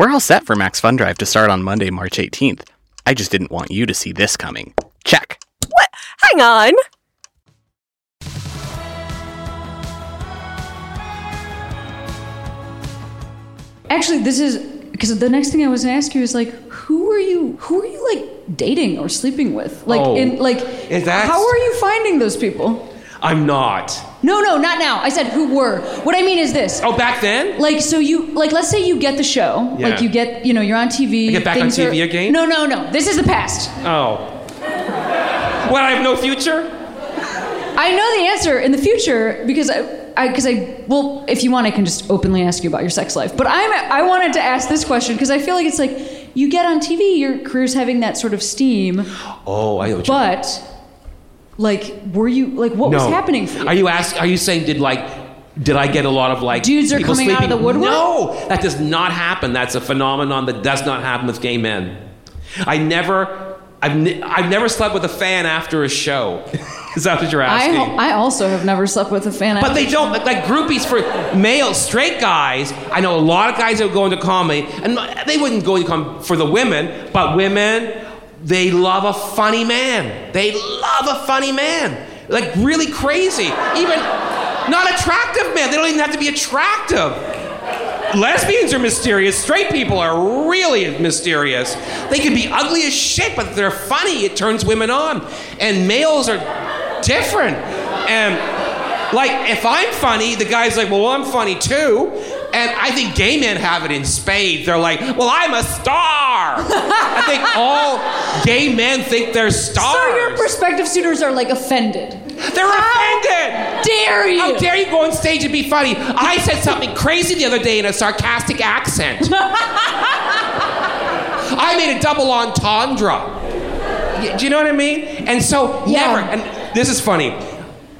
We're all set for Max Fun Drive to start on Monday, March 18th. I just didn't want you to see this coming. Check. What? Hang on! Actually, this is because the next thing I was gonna ask you is like, who are you? Who are you like dating or sleeping with? Like, Oh. in like, Is that- how are you finding those people? I'm not. No, no, not now. I said who were. What I mean is this. Oh, back then? Like so you like let's say you get the show Yeah. like you get you know you're on TV I get back on TV are- again? no no no this is the past Oh. What, I have no future? I know the answer in the future because I because I, well if you want I can just openly ask you about your sex life but I'm I wanted to ask this question because I feel like it's like you get on TV your career's having that sort of steam Oh, I know what you mean. but like were you like what was happening for you Are you ask, Are you saying did like did I get a lot of like Dudes are people coming out of sleeping? the woodwork? No, that does not happen. That's a phenomenon that does not happen with gay men. I never, I've, ne- I've never slept with a fan after a show. Is that what you're I, asking? ho- I also have never slept with a fan but they don't like, like groupies for male straight guys. I know a lot of guys that would go into comedy, and they wouldn't go into comedy for the women, but women they love a funny man. They love a funny man, like really crazy. Even not attractive man. They don't even have to be attractive. Lesbians are mysterious. Straight people are really mysterious. They can be ugly as shit, but they're funny. It turns women on. And males are different. And like, if I'm funny, the guy's like, well, I'm funny too. And I think gay men have it in spades. They're like, well, I'm a star. I think all gay men think they're stars. so your prospective suitors are like offended they're offended. dare you How dare you go on stage and be funny? I said something crazy the other day in a sarcastic accent. I made a double entendre. Do you know what I mean? And so Yeah. never. And this is funny.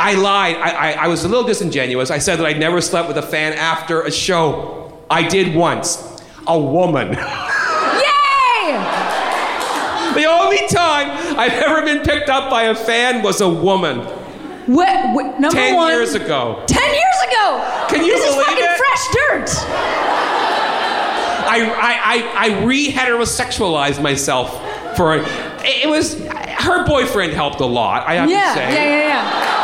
I lied. I, I, I was a little disingenuous. I said that I never slept with a fan after a show. I did once. A woman. Yay! the only time I've ever been picked up by a fan was a woman. What, what, number Ten one. years ago. Ten years ago. Can you this believe is fucking it? fresh dirt. I, I, I, I re-heterosexualized myself for it. It was her boyfriend helped a lot. I have Yeah, to say. yeah, yeah, yeah.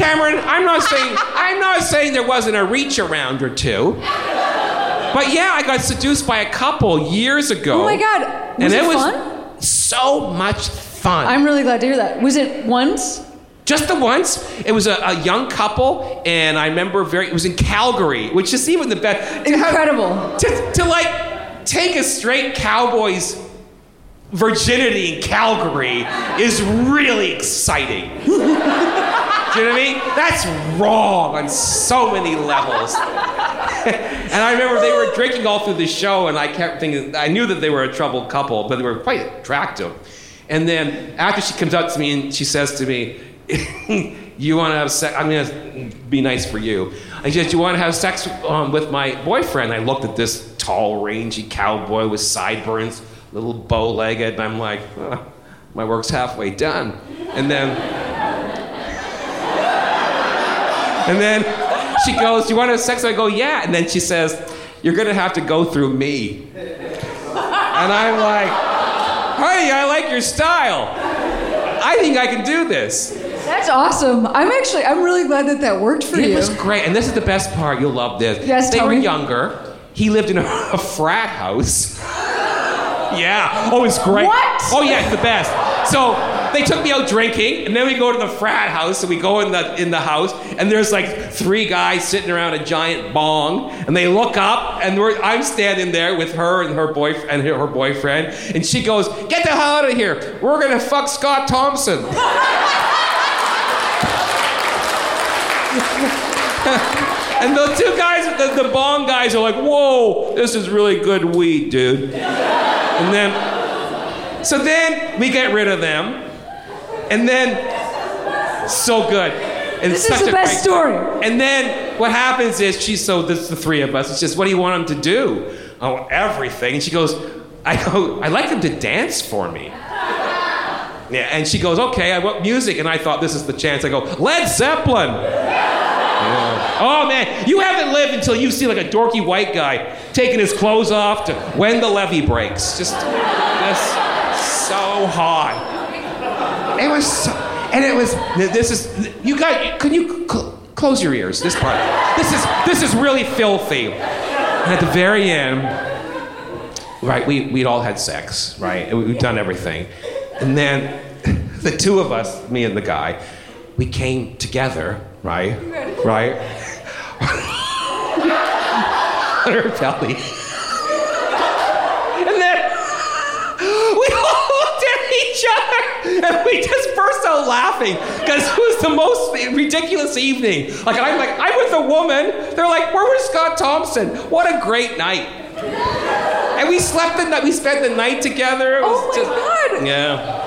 Cameron, I'm not saying I'm not saying there wasn't a reach around or two. But yeah, I got seduced by a couple years ago. Oh my god, was and it, it was fun? so much fun. I'm really glad to hear that. Was it once? Just the once. It was a, a young couple, and I remember very. It was in Calgary, which is even the best. to have- Incredible. to, to like take a straight cowboy's virginity in Calgary is really exciting. Do you know what I mean? That's wrong on so many levels. and I remember they were drinking all through the show, and I kept thinking, I knew that they were a troubled couple, but they were quite attractive. And then after she comes up to me and she says to me, You want to have sex? I'm going to be nice for you. I said, You want to have sex um, with my boyfriend? I looked at this tall, rangy cowboy with sideburns, little bow legged, and I'm like, "Uh, My work's halfway done. And then and then she goes, Do you want to have sex? I go, Yeah. And then she says, You're going to have to go through me. And I'm like, Honey, I like your style. I think I can do this. That's awesome. I'm actually, I'm really glad that that worked for It you. was great. And this is the best part. You'll love this. Yes, they were me. younger. He lived in a, a frat house. yeah. Oh, it's great. What? Oh, yeah, it's the best. So they took me out drinking, and then we go to the frat house, and we go in the in the house, and there's like three guys sitting around a giant bong, and they look up, and I'm standing there with her and her boyfriend and her, her boyfriend, and she goes, "Get the hell out of here! We're gonna fuck Scott Thompson." And the two guys, the, the bong guys, are like, "Whoa, this is really good weed, dude." And then, so then we get rid of them, and then, so good. And This is the a best story. And then what happens is she's so this is the three of us. It's just, what do you want them to do? Oh, everything. And she goes, I go, I like them to dance for me. Yeah, and she goes, okay, I want music. And I thought this is the chance. I go, Led Zeppelin. Yeah. Oh man, you haven't lived until you see like a dorky white guy taking his clothes off to when the levee breaks. Just, just so hot. It was so, and it was. This is you got. Can you cl- close your ears? This part. This is this is really filthy. And at the very end, right? We we'd all had sex, right? We'd done everything, and then the two of us, me and the guy, we came together, right? Right. on her belly. And then we all looked at each other and we just burst out laughing because it was the most ridiculous evening. Like I'm like, I'm with a woman. They're like, where was Scott Thompson? What a great night. And we slept the night. We spent the night together. It was Oh my just, God. Yeah.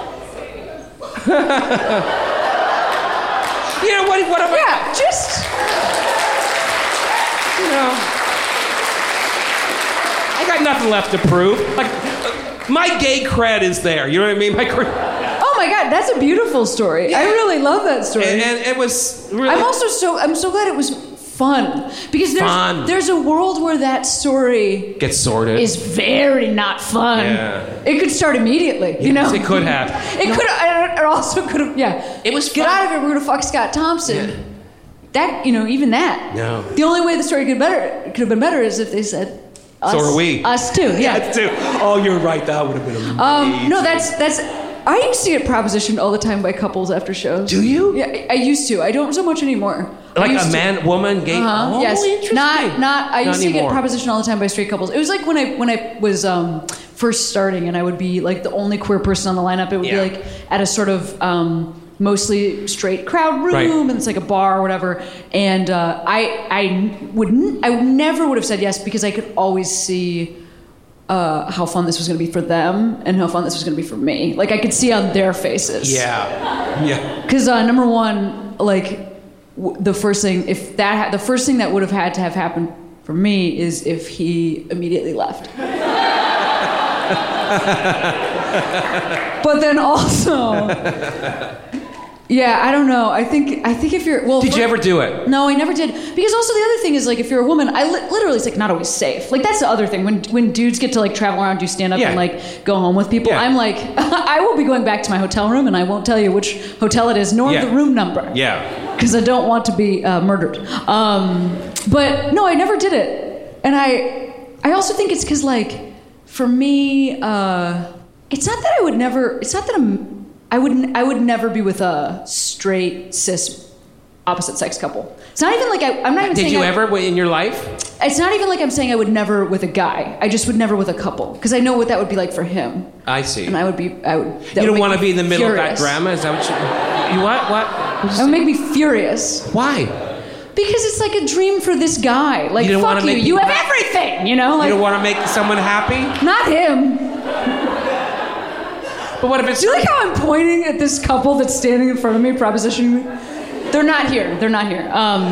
you know what? What am I? Yeah, just you know, I got nothing left to prove. Like, my gay cred is there. You know what I mean? My cred, my god, that's a beautiful story. I really love that story. and, and it was really. I'm also so I'm so glad it was fun because there's Fun. there's a world where that story gets sorted. is very not fun. Yeah. It could start immediately, you know. It could have. It could. It also could have. Yeah. It was Get fun. out of here. We're gonna fuck Scott Thompson. Yeah. That you know, even that. No. The only way the story could better could have been better is if they said. Us, So are we. Us too. Yeah. That's too. Oh, you're right. That would have been amazing. Um, no, that's that's. I used to get propositioned all the time by couples after shows. Do you? Yeah, I- I used to. I don't so much anymore. Like a to. man, woman, gay. Uh-huh, Oh, yes. interesting. Not not. I used to anymore. get propositioned all the time by straight couples. It was like when I when I was um, first starting, and I would be like the only queer person on the lineup. It would Yeah. be like at a sort of. Um, mostly straight crowd room Right. and it's like a bar or whatever and uh, I I wouldn't I never would have said yes because I could always see uh, how fun this was going to be for them and how fun this was going to be for me like I could see on their faces Yeah. Yeah. because uh, number one, like w- the first thing, if that ha- the first thing that would have had to have happened for me is if he immediately left. but then also, yeah, I don't know. I think I think if you're well, Did fir- you ever do it? no, I never did. Because also the other thing is like if you're a woman, I li- literally it's like not always safe. Like that's the other thing when when dudes get to like travel around, do stand up, Yeah. and like go home with people. Yeah. I'm like, I will be going back to my hotel room, and I won't tell you which hotel it is, nor Yeah. the room number. Yeah. Because I don't want to be uh, murdered. Um, but no, I never did it, and I I also think it's because like for me, uh, it's not that I would never. It's not that I'm. I would. I would never be with a straight cis opposite sex couple. It's not even like I, I'm not even saying Did you I- ever in your life? It's not even like I'm saying I would never with a guy. I just would never with a couple because I know what that would be like for him, I see. and I would be. I would. you don't want to be in the middle of that drama? Is that what you? You what? What? That would make me furious Why? because it's like a dream for this guy. Like You fuck you, you have everything. You know, You don't want to make someone happy? not him. But what if it's Do you like how I'm pointing at this couple that's standing in front of me, propositioning me? They're not here. They're not here. Um,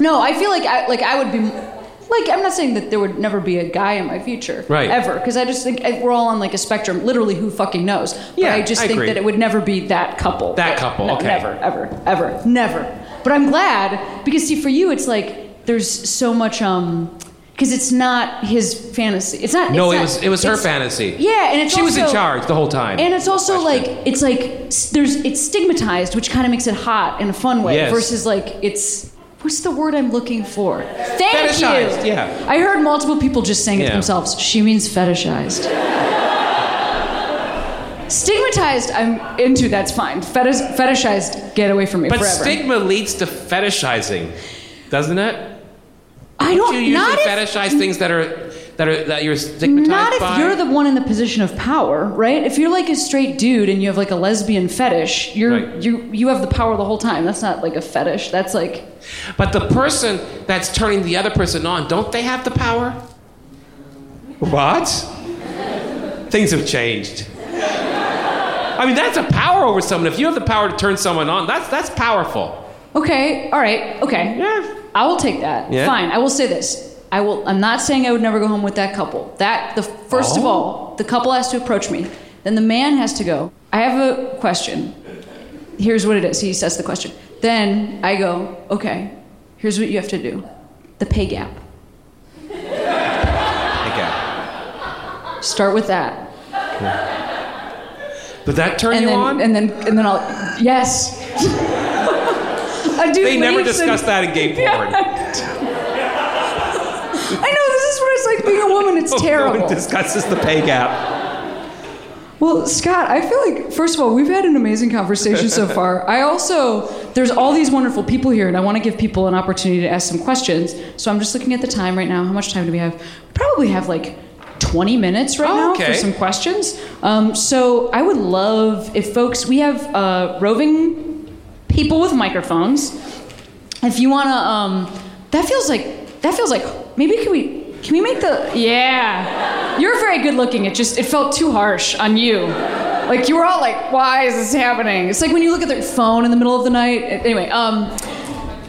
no, I feel like I like I would be like I'm not saying that there would never be a guy in my future, Right. Ever, because I just think I- we're all on like a spectrum. Literally, who fucking knows? But Yeah, I just I think agree. that it would never be that couple. That couple, No, okay. Never, ever, ever, never. But I'm glad because see, for you, it's like there's so much um. Because it's not his fantasy. It's not. No, it's it was it was her fantasy. Yeah, and it's she was in charge the whole time. and it's also like it's like there's it's stigmatized, which kind of makes it hot in a fun way. Yes. Versus like it's what's the word I'm looking for? Thank Fetishized, you. yeah. I heard multiple people just saying it Yeah. themselves. She means fetishized. Stigmatized, I'm into. That's fine. Fetish, fetishized, get away from me But forever. stigma leads to fetishizing, doesn't it? I don't. Do you usually not if, fetishize things that are that are that you're stigmatized Not if by? you're the one in the position of power, right? If you're like a straight dude and you have like a lesbian fetish, you're Right. you you have the power the whole time. That's not like a fetish. That's like But the person that's turning the other person on, don't they have the power? What? Things have changed. I mean, that's a power over someone. If you have the power to turn someone on, that's that's powerful. Okay, all right, okay. Yeah. I will take that. Yeah? Fine. I will say this. I will. I'm not saying I would never go home with that couple. That the first of Oh. all, the couple has to approach me. Then the man has to go. I have a question. Here's what it is. He says the question. Then I go. Okay. Here's what you have to do. The pay gap. Okay. Start with that. But that turn and you then on? and then and then I'll yes. I do. they never discuss that in gay porn. I know this is what it's like being a woman. It's No terrible. one discusses the pay gap. Well, Scott, I feel like first of all, we've had an amazing conversation so far. I also there's all these wonderful people here, and I want to give people an opportunity to ask some questions. So I'm just looking at the time right now. How much time do we have? We probably have like 20 minutes right Oh, now okay. for some questions. Um, so I would love if folks we have uh, roving people with microphones. If you wanna, um, that feels like that feels like maybe can we can we make the yeah? You're very good looking. It just it felt too harsh on you. Like you were all like, why is this happening? It's like when you look at their phone in the middle of the night. Anyway, um,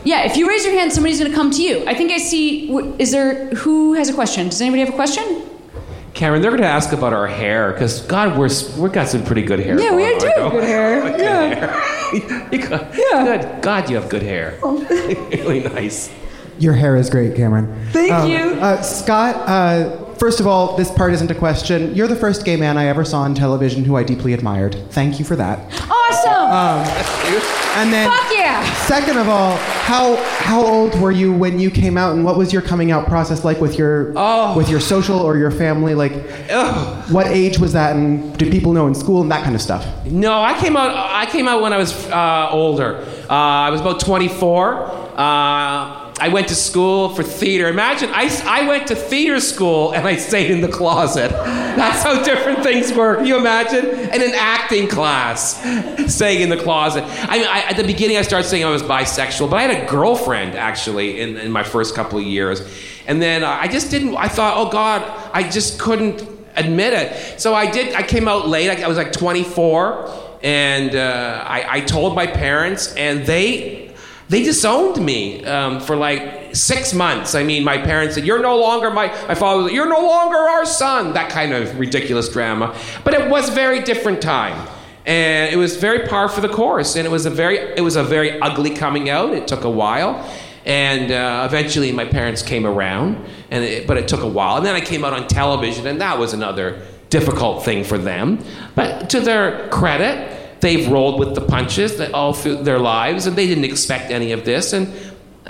yeah. If you raise your hand, somebody's gonna come to you. I think I see. Is there who has a question? Does anybody have a question? Cameron, they're going to ask about our hair because God, we're we've got some pretty good hair. Yeah, we do have don't good hair. Good Yeah. hair. You got- Yeah. Good. God, you have good hair. really nice. Your hair is great, Cameron. Thank Um, you. Uh, Scott, uh, first of all, this part isn't a question. You're the first gay man I ever saw on television who I deeply admired. Thank you for that. Awesome. And then, Fuck yeah. second of all, how how old were you when you came out, and what was your coming out process like with your Oh. with your social or your family? Like, what age was that, and did people know in school and that kind of stuff? No, I came out. I came out when I was uh, older. Uh, I was about 24. Uh, I went to school for theater. Imagine I, I went to theater school and I stayed in the closet. That's how different things were. Can you imagine? In an acting class, staying in the closet. I mean, I, at the beginning, I started saying I was bisexual, but I had a girlfriend actually in, in my first couple of years, and then uh, I just didn't. I thought, oh God, I just couldn't admit it. So I did. I came out late. I, I was like 24, and uh, I, I told my parents, and they they disowned me um, for like six months. I mean, my parents said, "You're no longer my." My father was, "You're no longer our son." That kind of ridiculous drama. But it was a very different time, and it was very par for the course. And it was a very it was a very ugly coming out. It took a while. And uh, eventually, my parents came around, and it, but it took a while. And then I came out on television, and that was another difficult thing for them. But to their credit, they've rolled with the punches all through their lives, and they didn't expect any of this. And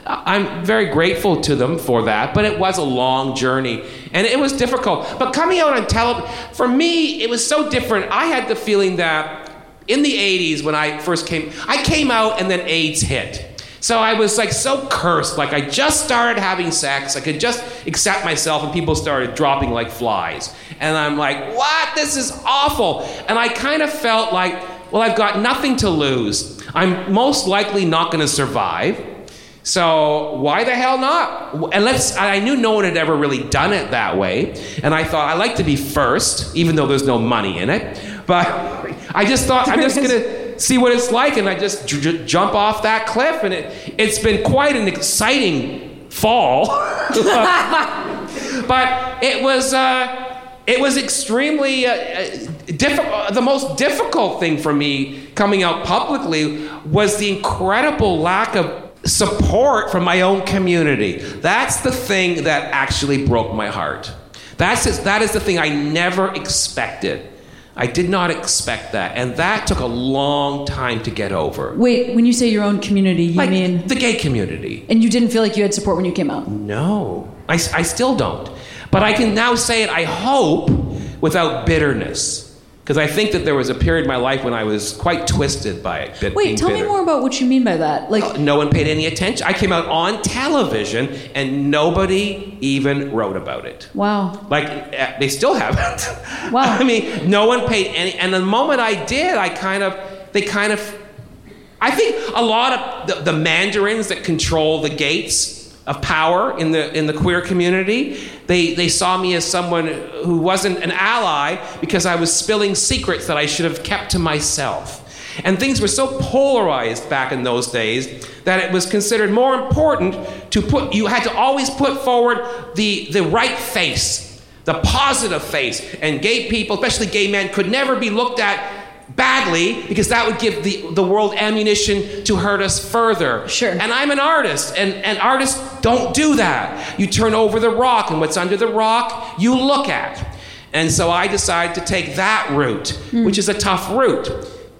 I'm very grateful to them for that. But it was a long journey, and it was difficult. But coming out on television, for me, it was so different. I had the feeling that in the 80s, when I first came, I came out, and then AIDS hit. So I was like so cursed. Like I just started having sex. I could just accept myself, and people started dropping like flies. And I'm like, what? This is awful. And I kind of felt like, well, I've got nothing to lose. I'm most likely not going to survive. So why the hell not? And let's. I knew no one had ever really done it that way, and I thought I like to be first, even though there's no money in it. But I just thought I'm just gonna see what it's like, and I just j- j- jump off that cliff, and it it's been quite an exciting fall. but it was. Uh, it was extremely uh, uh, diffi- uh, the most difficult thing for me coming out publicly was the incredible lack of support from my own community. That's the thing that actually broke my heart. That's is, that is the thing I never expected. I did not expect that, and that took a long time to get over. Wait, when you say your own community, you Like mean the gay community. and you didn't feel like you had support when you came out? No, I, I still don't. But I can now say it, I hope, without bitterness. Because I think that there was a period in my life when I was quite twisted by it. bit- Wait, tell me bitter. more about what you mean by that. Like, No one paid any attention. I came out on television and nobody even wrote about it. wow. Like eh, they still haven't. Wow. I mean, no one paid any. And the moment I did, I kind of, they kind of, I think a lot of the, the mandarins that control the gates of power in the in the queer community, they they saw me as someone who wasn't an ally because I was spilling secrets that I should have kept to myself. And things were so polarized back in those days that it was considered more important to put you had to always put forward the the right face the positive face. And gay people, especially gay men, could never be looked at badly because that would give the, the world ammunition to hurt us further. Sure. And I'm an artist, and, and artists don't do that. You turn over the rock, and what's under the rock, you look at. And so I decided to take that route, hmm. which is a tough route.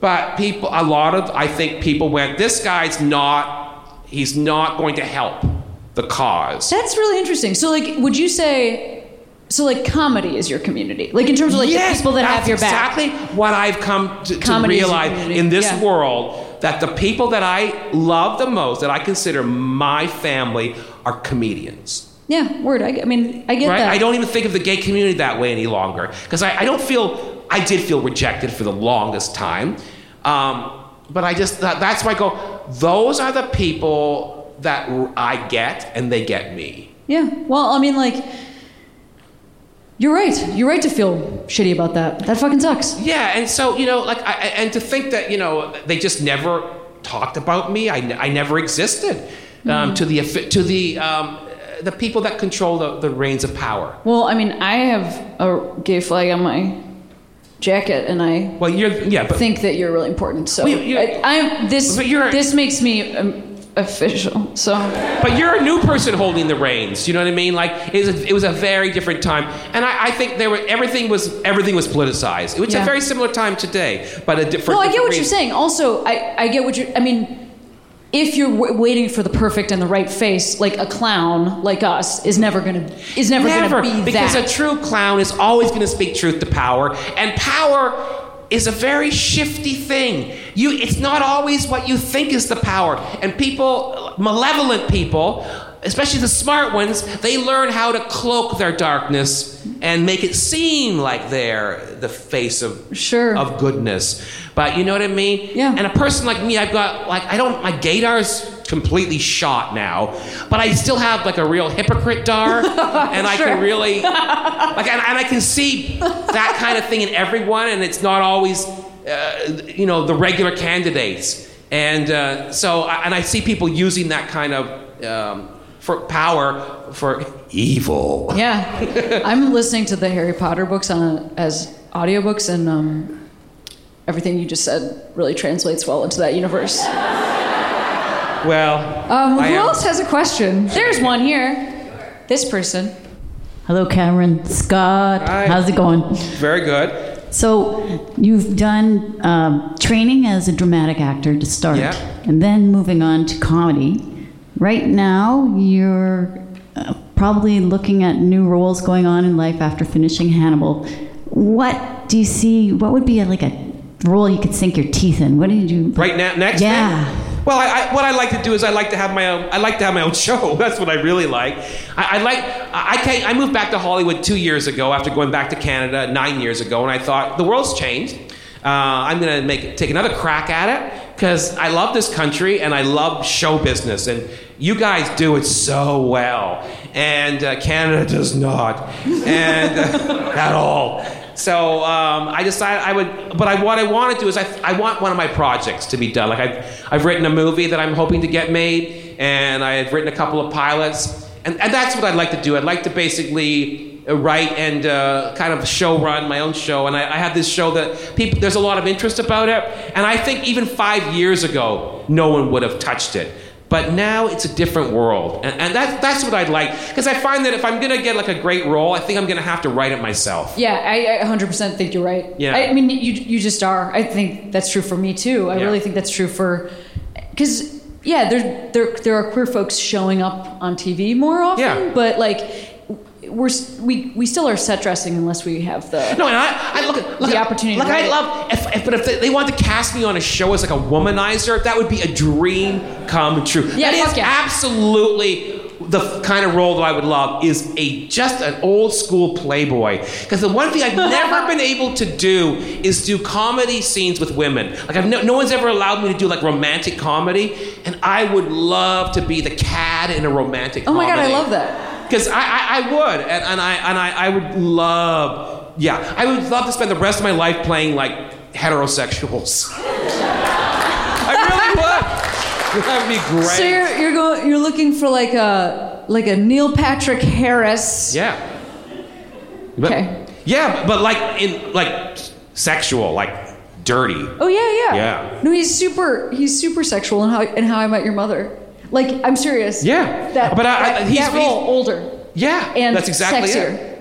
But people, a lot of, I think people went, this guy's not, he's not going to help the cause. That's really interesting. So, like, would you say, so like, comedy is your community? Like, in terms of like the people that have your back? exactly what I've come to, to Comedy is your realize in this yeah. world that the people that I love the most, that I consider my family, are comedians. Yeah, word. I, I mean, I get Right? that. I don't even think of the gay community that way any longer because I, I don't feel I did feel rejected for the longest time, um, but I just that, that's why I go. Those are the people that I get, and they get me. Yeah. Well, I mean, like, you're right. You're right to feel shitty about that. That fucking sucks. Yeah, and so you know, like, I, and to think that you know they just never talked about me. I, I never existed um, to the to the um, the people that control the, the reins of power. Well, I mean, I have a gay flag on my jacket, and I Well, you're yeah, but think that you're really important. So, Well, you- you- I, I'm this. But you're- this makes me um, official. So, but you're a new person holding the reins. You know what I mean? Like it was a, it was a very different time, and I, I think there were everything was everything was politicized. It was Yeah. a very similar time today, but a different. no, I get what you're saying. Also, I, I get what you're. I mean, if you're w- waiting for the perfect and the right face, like a clown like us is never gonna is never, Never, gonna be because that. a true clown is always to speak truth to power, and power is a very shifty thing. You, it's not always what you think is the power, and people, malevolent people, especially the smart ones, they learn how to cloak their darkness and make it seem like they're the face of Sure. of goodness. But you know what I mean? Yeah. And a person like me, I've got like I don't my gaydar's completely shot now, but I still have like a real hypocrite dar, and I can really like and, and I can see that kind of thing in everyone, and it's not always uh, you know the regular candidates, and uh, so and I see people using that kind of. Um, for power, for evil. Yeah, I'm listening to the Harry Potter books on as audiobooks, and um, everything you just said really translates well into that universe. Well, Um, who am- else has a question? There's one here. This person. Hello, Cameron. Scott. Hi. How's it going? very good. So, you've done um, training as a dramatic actor to start, Yeah. and then moving on to comedy. Right now, you're uh, probably looking at new roles going on in life after finishing Hannibal. What do you see? What would be a, like a role you could sink your teeth in? What did you Right now, next. Yeah. thing? Well, I, I, what I like to do is I like to have my own. I like to have my own show. That's what I really like. I, I like. I, I moved back to Hollywood two years ago after going back to Canada nine years ago, and I thought the world's changed. Uh, I'm gonna make take another crack at it because I love this country and I love show business, and you guys do it so well, and uh, Canada does not, and uh, at all. So um, I decided I would, but I, what I want to do is I, I want one of my projects to be done. Like I've, I've written a movie that I'm hoping to get made, and I have written a couple of pilots, and, and that's what I'd like to do. I'd like to basically uh, write and uh, kind of show run my own show, and I, I have this show that people there's a lot of interest about it, and I think even five years ago no one would have touched it. But now it's a different world, and, and that, that's what I'd like. Because I find that if I'm gonna get like a great role, I think I'm gonna have to write it myself. Yeah, I, I 100% think you're right. Yeah. I, I mean, you you just are. I think that's true for me too. I Yeah. really think that's true for, because yeah, there there there are queer folks showing up on TV more often, Yeah. but like we're we we still are set dressing unless we have the No, and I, I look at look The opportunity Like to I love, if, if, but if they, they want to cast me on a show as like a womanizer, that would be a dream come true. Yeah, that is yeah. absolutely the kind of role that I would love. Is a just an old school playboy. Because the one thing I've never been able to do is do comedy scenes with women. Like I've no, no one's ever allowed me to do like romantic comedy, and I would love to be the cad in a romantic. Comedy. Oh my god, I love that. Because I, I, I would, and, and I and I, I would love, yeah, I would love to spend the rest of my life playing like heterosexuals. I really would. That would be great. So you're you're going you're looking for like a like a Neil Patrick Harris. yeah. But, Okay. Yeah, but like in like sexual, like dirty. Oh yeah, yeah. Yeah. No, he's super he's super sexual in how in How I Met Your Mother. Like I'm serious. Yeah. That, But I- I- that, he's- that role older Yeah, and that's exactly sexier. it.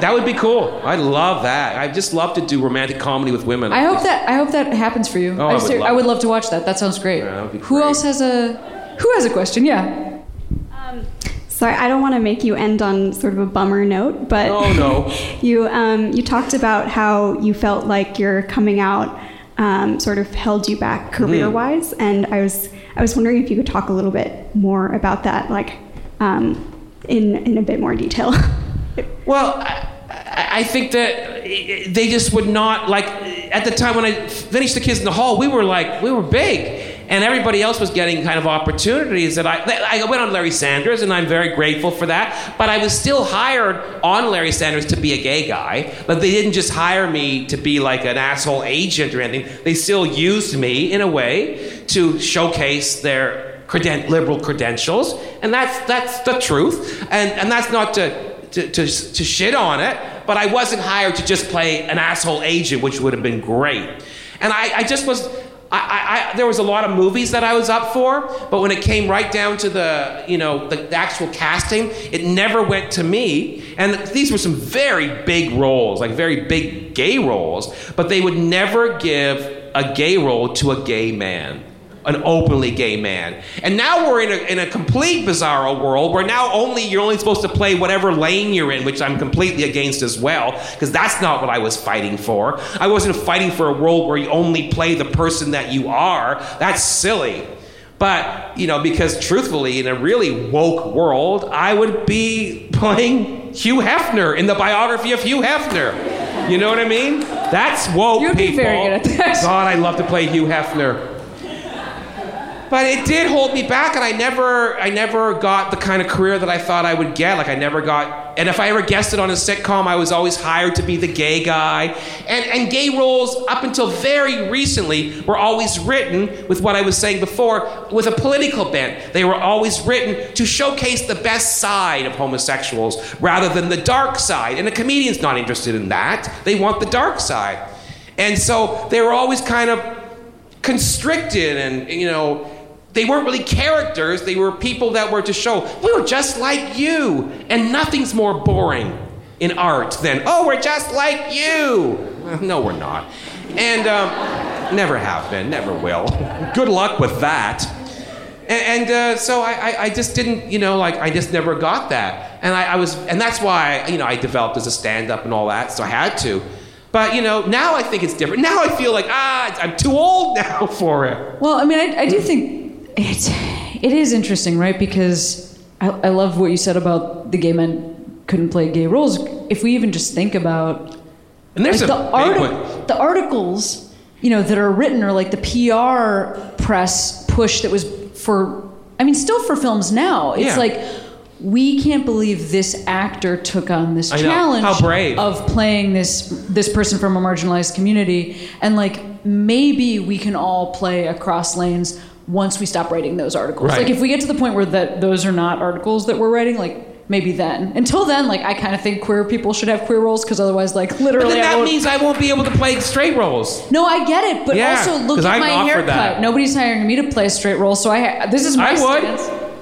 That would be cool. I'd love that. I just love to do romantic comedy with women. I hope that I hope that happens for you. Oh, I just- would love I would love to watch that. That sounds great. Yeah, that would be Who great. else has a Who has a question? Yeah. Sorry, I don't want to make you end on sort of a bummer note, but Oh no. you um, you talked about how you felt like your coming out um, sort of held you back career wise, and I was I was wondering if you could talk a little bit more about that, like um, in in a bit more detail. Well, I, I I think that they just would not like. At the time when I finished the Kids in the Hall, we were like we were big, and everybody else was getting kind of opportunities that I. I went on Larry Sanders, and I'm very grateful for that. But I was still hired on Larry Sanders to be a gay guy. But they didn't just hire me to be like an asshole agent or anything. They still used me in a way to showcase their creden- liberal credentials, and that's that's the truth. And and that's not to to, to, to shit on it, but I wasn't hired to just play an asshole agent, which would have been great. And I, I just was. I, I, there was a lot of movies that I was up for, but when it came right down to the, you know, the, the actual casting, it never went to me. And these were some very big roles, like very big gay roles, but they would never give a gay role to a gay man an openly gay man. And now we're in a, in a complete bizarro world where now only you're only supposed to play whatever lane you're in, which I'm completely against as well, because that's not what I was fighting for. I wasn't fighting for a world where you only play the person that you are. That's silly. But, you know, because truthfully, in a really woke world, I would be playing Hugh Hefner in the biography of Hugh Hefner. You know what I mean? That's woke You'd be people. very good at that. God, I love to play Hugh Hefner but it did hold me back and i never i never got the kind of career that i thought i would get. Like i never got and if i ever guested on a sitcom i was always hired to be the gay guy. And, and gay roles up until very recently were always written with what i was saying before with a political bent. They were always written to showcase the best side of homosexuals rather than the dark side. And a comedian's not interested in that. They want the dark side. And so they were always kind of constricted and you know they weren't really characters they were people that were to show we were just like you and nothing's more boring in art than oh we're just like you no we're not. And um, never have been never will. Good luck with that. And, and uh, so I, I, just didn't you know like i just never got that. And I, I was and that's why you know i developed as a stand-up and all that so i had to. But you know now i think it's different. Now i feel like ah i'm too old now for it. Well, I mean, I, I do think it's it is interesting, right? Because I, I love what you said about the gay men couldn't play gay roles. If we even just think about and there's like the, arti- the articles, you know, that are written or like the PR press push that was for, I mean, still for films now. It's Yeah. like we can't believe this actor took on this challenge of playing this this person from a marginalized community, and like maybe we can all play across lanes once we stop writing those articles. Right. Like if we get to the point where that those are not articles that we're writing, like. Maybe then. Until then, like I kind of think queer people should have queer roles because otherwise, like but literally, then I that won't- means i won't be able to play straight roles no, I get it, but Yeah, also look at I my haircut. that. Nobody's hiring me to play a straight role, so I this is my I would. stance.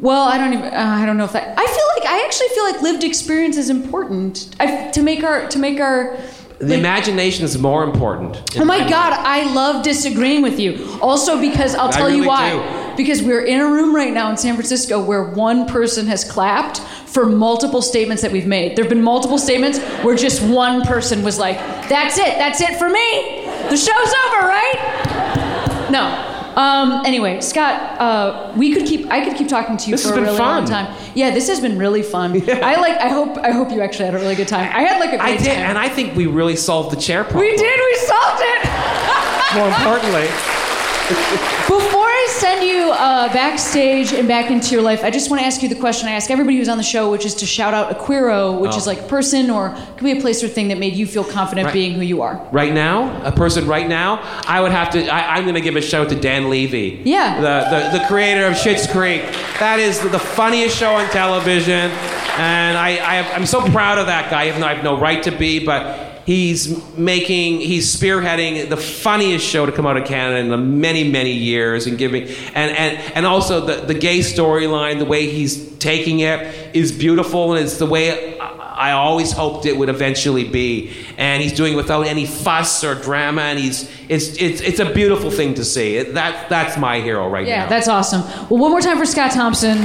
Well, I don't even. Uh, I don't know if that. I feel like I actually feel like lived experience is important. I, to make our to make our. The imagination is more important Oh my God! I love disagreeing with you. Also, because I'll tell you why. do. because we're in a room right now in San Francisco where one person has clapped for multiple statements that we've made. There have been multiple statements where just one person was like, "That's it. That's it for me. The show's over, right?" No. Um, anyway, Scott, uh, we could keep. I could keep talking to you This for a really fun. long time. Yeah, this has been really fun. I like. I hope. I hope you actually had a really good time. I had like a great I did, time. and I think we really solved the chair problem. we did. We solved it. More importantly, Before I send you uh, backstage and back into your life, I just want to ask you the question I ask everybody who's on the show, which is to shout out a queero, which Oh. is like a person or could be a place or thing that made you feel confident Right. being who you are. right now, a person right now, I would have to. I, I'm going to give a shout to Dan Levy. Yeah. The, the the creator of Schitt's Creek. That is the funniest show on television, and I, I I'm so proud of that guy. Even though I have no right to be, but. He's making, he's spearheading the funniest show to come out of Canada in the many, many years, and giving, and and and also the the gay storyline, the way he's taking it is beautiful, and it's the way I always hoped it would eventually be. And he's doing it without any fuss or drama, and he's it's it's it's a beautiful thing to see. It, that that's my hero right Yeah, now. that's awesome. Well, one more time for Scott Thompson.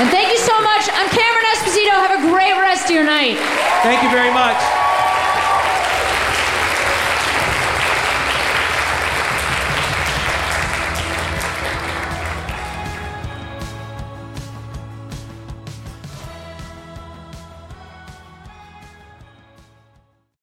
And thank you so much. I'm Cameron. Have a great rest of your night. Thank you very much.